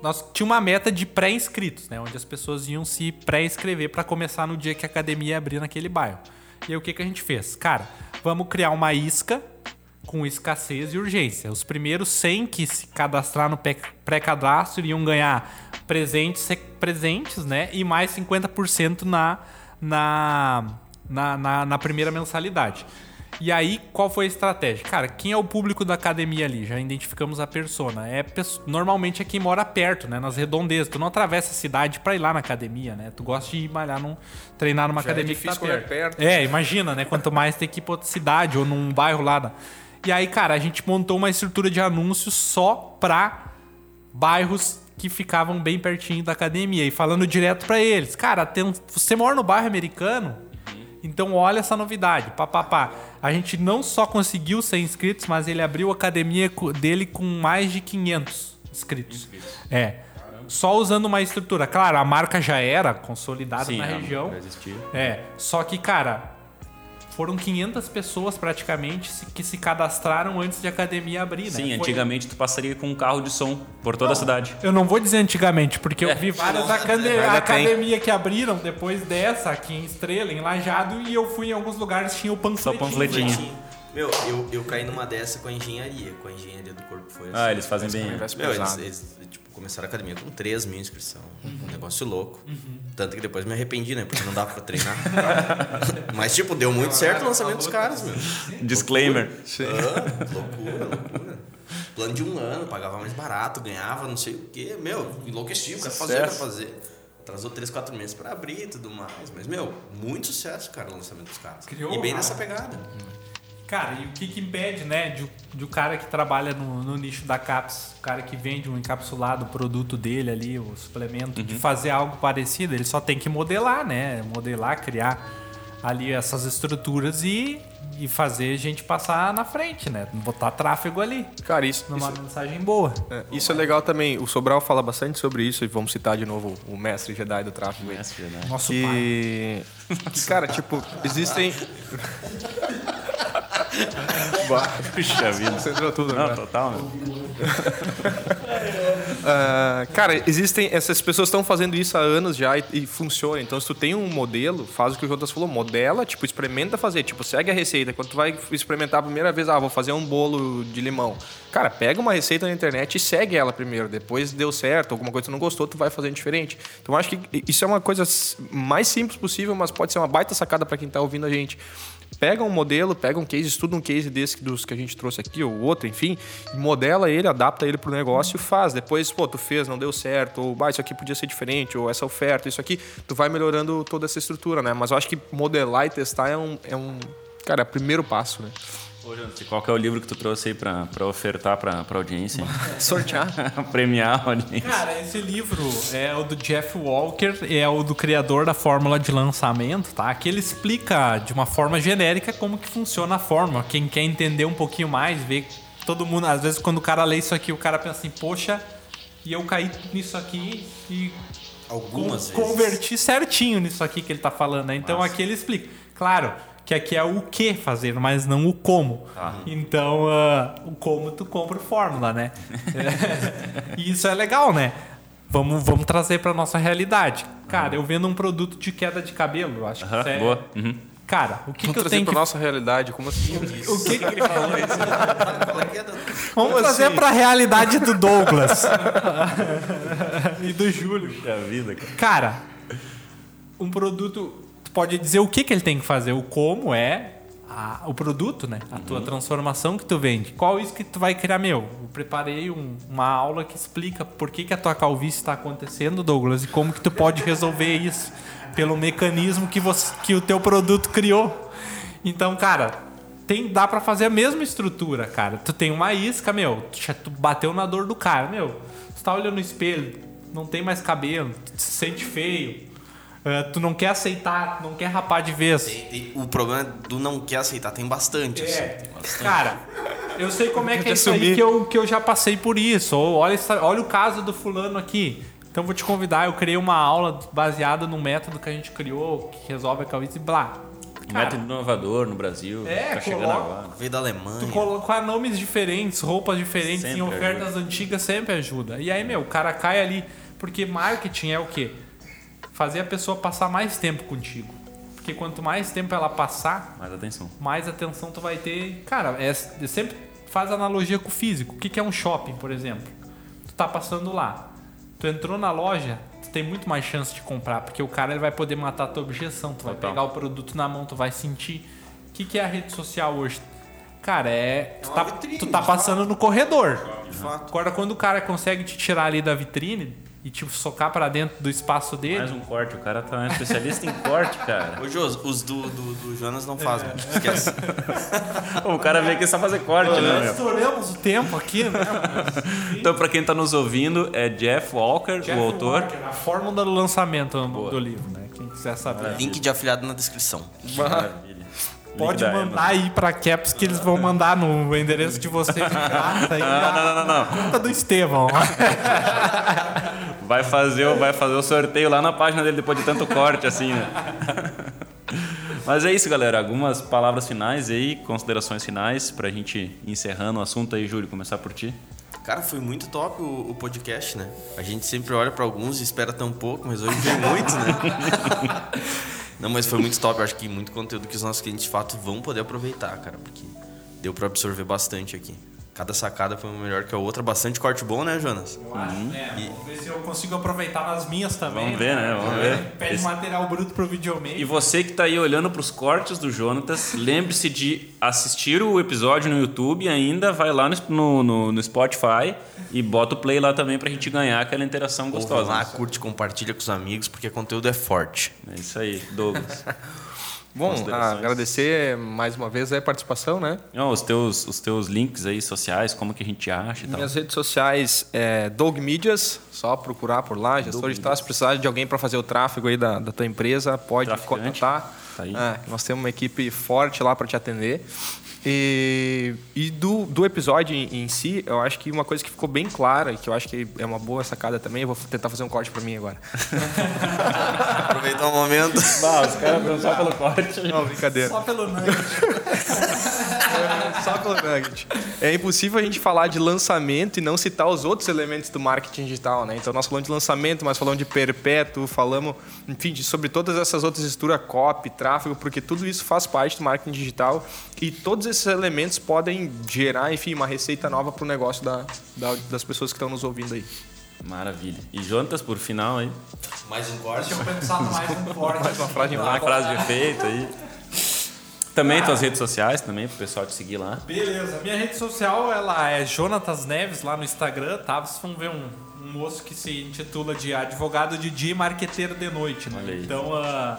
nós tinha uma meta de pré-inscritos, né? Onde as pessoas iam se pré-inscrever para começar no dia que a academia ia abrir naquele bairro. E aí o que, que a gente fez? Cara, vamos criar uma isca com escassez e urgência. Os primeiros 100 que se cadastrar no pré- pré-cadastro iriam ganhar presentes, presentes, né? E mais 50% na, na, na, na, na primeira mensalidade. E aí, qual foi a estratégia? Cara, quem é o público da academia ali? Já identificamos a persona. É normalmente é quem mora perto, né? Nas redondezas. Tu não atravessa a cidade pra ir lá na academia, né? Tu gosta de ir malhar num, treinar numa Já é academia que tá é perto. perto. É, imagina, né? Quanto mais tem que ir pra outra cidade ou num bairro lá. na- E aí, cara, a gente montou uma estrutura de anúncios só pra bairros que ficavam bem pertinho da academia e falando direto pra eles. Cara, tem, você mora no bairro americano? Então olha essa novidade, papapá. A gente não só conseguiu 100 inscritos, mas ele abriu a academia dele com mais de 500 inscritos. É. Só usando uma estrutura. Claro, a marca já era consolidada Sim, na região. já existia. É, só que, cara, foram 500 pessoas praticamente que se cadastraram antes de a academia abrir, né? Sim, Foi- antigamente tu passaria com um carro de som por toda a cidade. eu não vou dizer antigamente, porque eu É. vi várias acade academias que abriram depois dessa, aqui em Estrela, em Lajado, e eu fui em alguns lugares tinha o panfletinho. panfletinho. Meu, eu, eu caí numa dessa com a engenharia, com a engenharia do corpo. Foi assim. Ah, eles fazem bem. Conversa Meu, eles, eles, começaram a academia com 3 mil inscrição. Um negócio louco. Tanto que depois me arrependi, né? Porque não dava pra treinar. Mas, tipo, deu muito certo o lançamento dos caras, meu. Disclaimer. Ah, loucura, loucura. Plano de um ano, pagava mais barato, ganhava não sei o quê. Meu, enlouqueci, o cara fazia, quero fazer. Atrasou 3, 4 meses pra abrir e tudo mais. Mas, meu, muito sucesso, cara, o lançamento dos caras. Criou e bem uma- nessa pegada. Cara, e o que, que impede, né, de, de o cara que trabalha no, no nicho da CAPS, o cara que vende um encapsulado produto dele ali, o suplemento, de fazer algo parecido? Ele só tem que modelar, né? Modelar, criar ali essas estruturas e, e fazer a gente passar na frente, né? Botar tráfego ali, Cara, isso, numa isso, mensagem boa. é, isso é legal também. O Sobral fala bastante sobre isso, e vamos citar de novo o mestre Jedi do tráfego. aí. Mestre, né? Nosso pai. Que, que, cara, tipo, existem. Puxa vida. Concentrou tudo Não, agora. total, meu. Ah, cara, existem. Essas pessoas estão fazendo isso há anos já e, e funciona. Então, se tu tem um modelo, faz o que o Jonas falou, modela, tipo, experimenta fazer. Tipo, segue a receita. Quando tu vai experimentar a primeira vez, ah, vou fazer um bolo de limão. Cara, pega uma receita na internet e segue ela primeiro. Depois deu certo, alguma coisa que tu não gostou, tu vai fazendo diferente. Então, acho que isso é uma coisa mais simples possível, mas pode ser uma baita sacada para quem tá ouvindo a gente. Pega um modelo, pega um case, estuda um case desse dos que a gente trouxe aqui, ou outro, enfim, modela ele, adapta ele pro negócio e faz. Depois, pô, tu fez, não deu certo, ou ah, isso aqui podia ser diferente, ou essa oferta, isso aqui, tu vai melhorando toda essa estrutura, né? Mas eu acho que modelar e testar é um, é um cara, é o primeiro passo, né? Ô, Jonathan, qual que é o livro que tu trouxe aí pra, pra ofertar pra, pra audiência? Sortear. Premiar a audiência. Cara, esse livro é o do Jeff Walker, é o do criador da fórmula de lançamento, tá? Que ele explica de uma forma genérica como que funciona a fórmula. Quem quer entender um pouquinho mais, ver todo mundo, às vezes quando o cara lê isso aqui, o cara pensa assim, poxa, e eu caí nisso aqui e Algumas con- vezes. converti certinho nisso aqui que ele tá falando, né? Então aqui ele explica. Claro, que aqui é o que fazer, mas não o como. Então, ah, o como tu compra o fórmula, né? e isso é legal, né? Vamos, vamos trazer pra nossa realidade. Cara, eu vendo um produto de queda de cabelo, eu acho que Aham, isso é... boa. Uhum. Cara, o que, Vamos que eu trazer tenho pra que... nossa realidade, como assim? O que, que ele falou que da- Vamos Como trazer assim? pra realidade do Douglas. e do Júlio. Puxa vida, cara. Cara, um produto. Pode dizer o que, que ele tem que fazer. O como é a- o produto, né? A tua transformação que tu vende. Qual isso que tu vai criar, meu? Eu preparei um- uma aula que explica por que, que a tua calvície está acontecendo, Douglas, e como que tu pode resolver isso pelo mecanismo que, você, que o teu produto criou. Então, cara, tem, dá pra fazer a mesma estrutura, cara. Tu tem uma isca, meu, tu bateu na dor do cara, meu. Tu tá olhando no espelho, não tem mais cabelo, tu se sente feio. Eh, tu não quer aceitar, tu não quer rapar de vez. Tem- tem- o problema do não quer aceitar tem bastante. assim. É, cara, eu sei como é que é Tem isso aí que eu, que eu já passei por isso. Ou olha, essa- olha o caso do fulano aqui. Então vou te convidar, eu criei uma aula baseada no método que a gente criou, que resolve a calvície e blá. Cara, Método inovador no Brasil. É, tá chegando coloca- agora. Veio da Alemanha. Tu colocar nomes diferentes, roupas diferentes Sempre em ofertas antigas sempre ajuda. E aí, meu, o cara cai ali. Porque marketing é o quê? Fazer a pessoa passar mais tempo contigo. Porque quanto mais tempo ela passar, Mais atenção. mais atenção tu vai ter. Cara, é, eu sempre faz analogia com o físico. O que, que é um shopping, por exemplo? Tu tá passando lá. Tu entrou na loja, tu tem muito mais chance de comprar, porque o cara ele vai poder matar a tua objeção. Tu vai Total. pegar o produto na mão, tu vai sentir. O que, que é a rede social hoje? Cara, é. Tu tá, vitrine, tu tá passando no corredor. De fato. Agora, quando o cara consegue te tirar ali da vitrine e te socar pra dentro do espaço dele. Mais um corte. O cara tá um especialista em corte, cara. Ô, Jô, os do, do, do Jonas não fazem. Esquece. Pô, o cara veio aqui só fazer corte, né, Nós estouramos o tempo aqui, né? Então, pra quem tá nos ouvindo, é Jeff Walker, Jeff o autor. Walker, a fórmula do lançamento do, do livro, né? Quem quiser saber. Link de afiliado na descrição. Maravilha. Pode mandar aí pra Caps que eles vão mandar no endereço de vocês de graça aí. Não, não, não, não, não. Conta do Estevão. Vai fazer, o- vai fazer o sorteio lá na página dele depois de tanto corte, assim, né? Mas é isso, galera. Algumas palavras finais aí, considerações finais pra gente ir encerrando o assunto aí, Júlio. Começar por ti. Cara, foi muito top o, o podcast, né? A gente sempre olha pra alguns e espera tão pouco, mas hoje veio muito, né? Não, mas foi muito top. Eu acho que muito conteúdo que os nossos clientes de fato vão poder aproveitar, cara, porque deu pra absorver bastante aqui. Cada sacada foi uma melhor que a outra. Bastante corte bom, né, Jonas? É, vamos ver se eu consigo aproveitar nas minhas também. Vamos ver, né? Vamos ver. Pede Esse- material bruto pro videomaker. E você que tá aí olhando pros cortes do Jonatas, lembre-se de assistir o episódio no YouTube e ainda vai lá no, no- no Spotify e bota o play lá também pra gente ganhar aquela interação gostosa. lá, curte, compartilha com os amigos, porque conteúdo é forte. É isso aí, Douglas. Bom, agradecer mais uma vez a participação, né? Não, os, teus, os teus links aí sociais, como que a gente acha e tal. Minhas redes sociais é Doug Mídias, só procurar por lá, gestor de tráfego. Se precisar de alguém para fazer o tráfego aí da, da tua empresa, pode Traficante. contatar. Tá aí. É, nós temos uma equipe forte lá para te atender. E, e do, do episódio em, em si, eu acho que uma coisa que ficou bem clara e que eu acho que é uma boa sacada também, eu vou tentar fazer um corte para mim agora. Aproveitar o momento. Bah, os caras vão só pelo corte. Não, brincadeira. Só pelo nugget. Só pelo nugget. É impossível a gente falar de lançamento e não citar os outros elementos do marketing digital, né? Então nós falamos de lançamento, mas falamos de perpétuo, falamos, enfim, de- sobre todas essas outras estruturas, copy, tráfego, porque tudo isso faz parte do marketing digital e todos esses elementos podem gerar, enfim, uma receita nova para o negócio da- da- das pessoas que estão nos ouvindo aí. Maravilha. E Jonatas, por final aí. Mais um corte. Deixa eu pensar mais um corte. Mais uma frase em Uma frase de efeito aí. Também tuas redes sociais, também, pro pessoal te seguir lá. Beleza. Minha rede social ela é Jonatas Neves lá no Instagram, tá? Vocês vão ver um, um moço que se intitula de advogado de dia e marqueteiro de noite, né? Então, ah,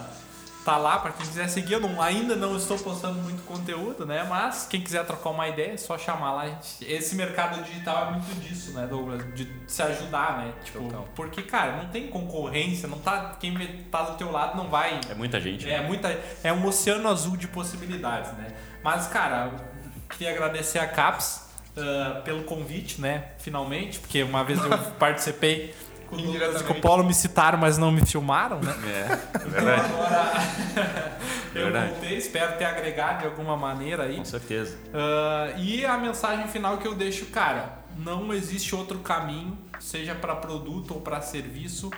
tá lá para quem quiser seguir. Eu não- ainda não estou postando muito conteúdo, né? Mas quem quiser trocar uma ideia, é só chamar lá. gente. Esse mercado digital é muito disso, né, Douglas? De se ajudar, né? Tipo, Total. porque, cara, não tem concorrência, não tá. Quem tá do teu lado não vai. É muita gente. né? É muita, é um oceano azul de possibilidades, né? Mas, cara, eu queria agradecer a Caps ah, pelo convite, né? Finalmente, porque uma vez eu participei com o Douglas e com o Indiretamente. Polo me citaram, mas não me filmaram, né? É, é verdade. Agora eu Verdade. voltei, espero ter agregado de alguma maneira aí. Com certeza. Ah, e a mensagem final que eu deixo, cara, não existe outro caminho, seja para produto ou para serviço,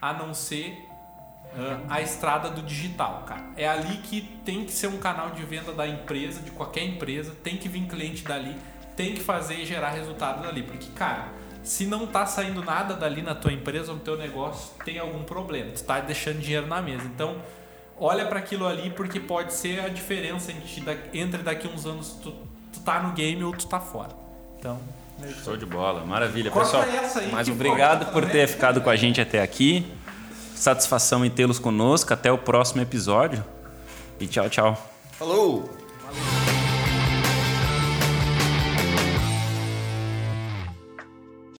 a não ser ah, a estrada do digital, cara. É ali que tem que ser um canal de venda da empresa, de qualquer empresa, tem que vir cliente dali, tem que fazer e gerar resultado dali, porque, cara, se não tá saindo nada dali na tua empresa ou no teu negócio, tem algum problema, tu tá deixando dinheiro na mesa. Então, olha para aquilo ali porque pode ser a diferença entre, da- entre daqui uns anos tu, tu tá no game ou tu tá fora. Então, é isso. Show de bola. Maravilha. Corta Pessoal, essa aí, mais que obrigado corta por também. ter ficado com a gente até aqui. Satisfação em tê-los conosco. Até o próximo episódio. E tchau, tchau. Falou! Valeu.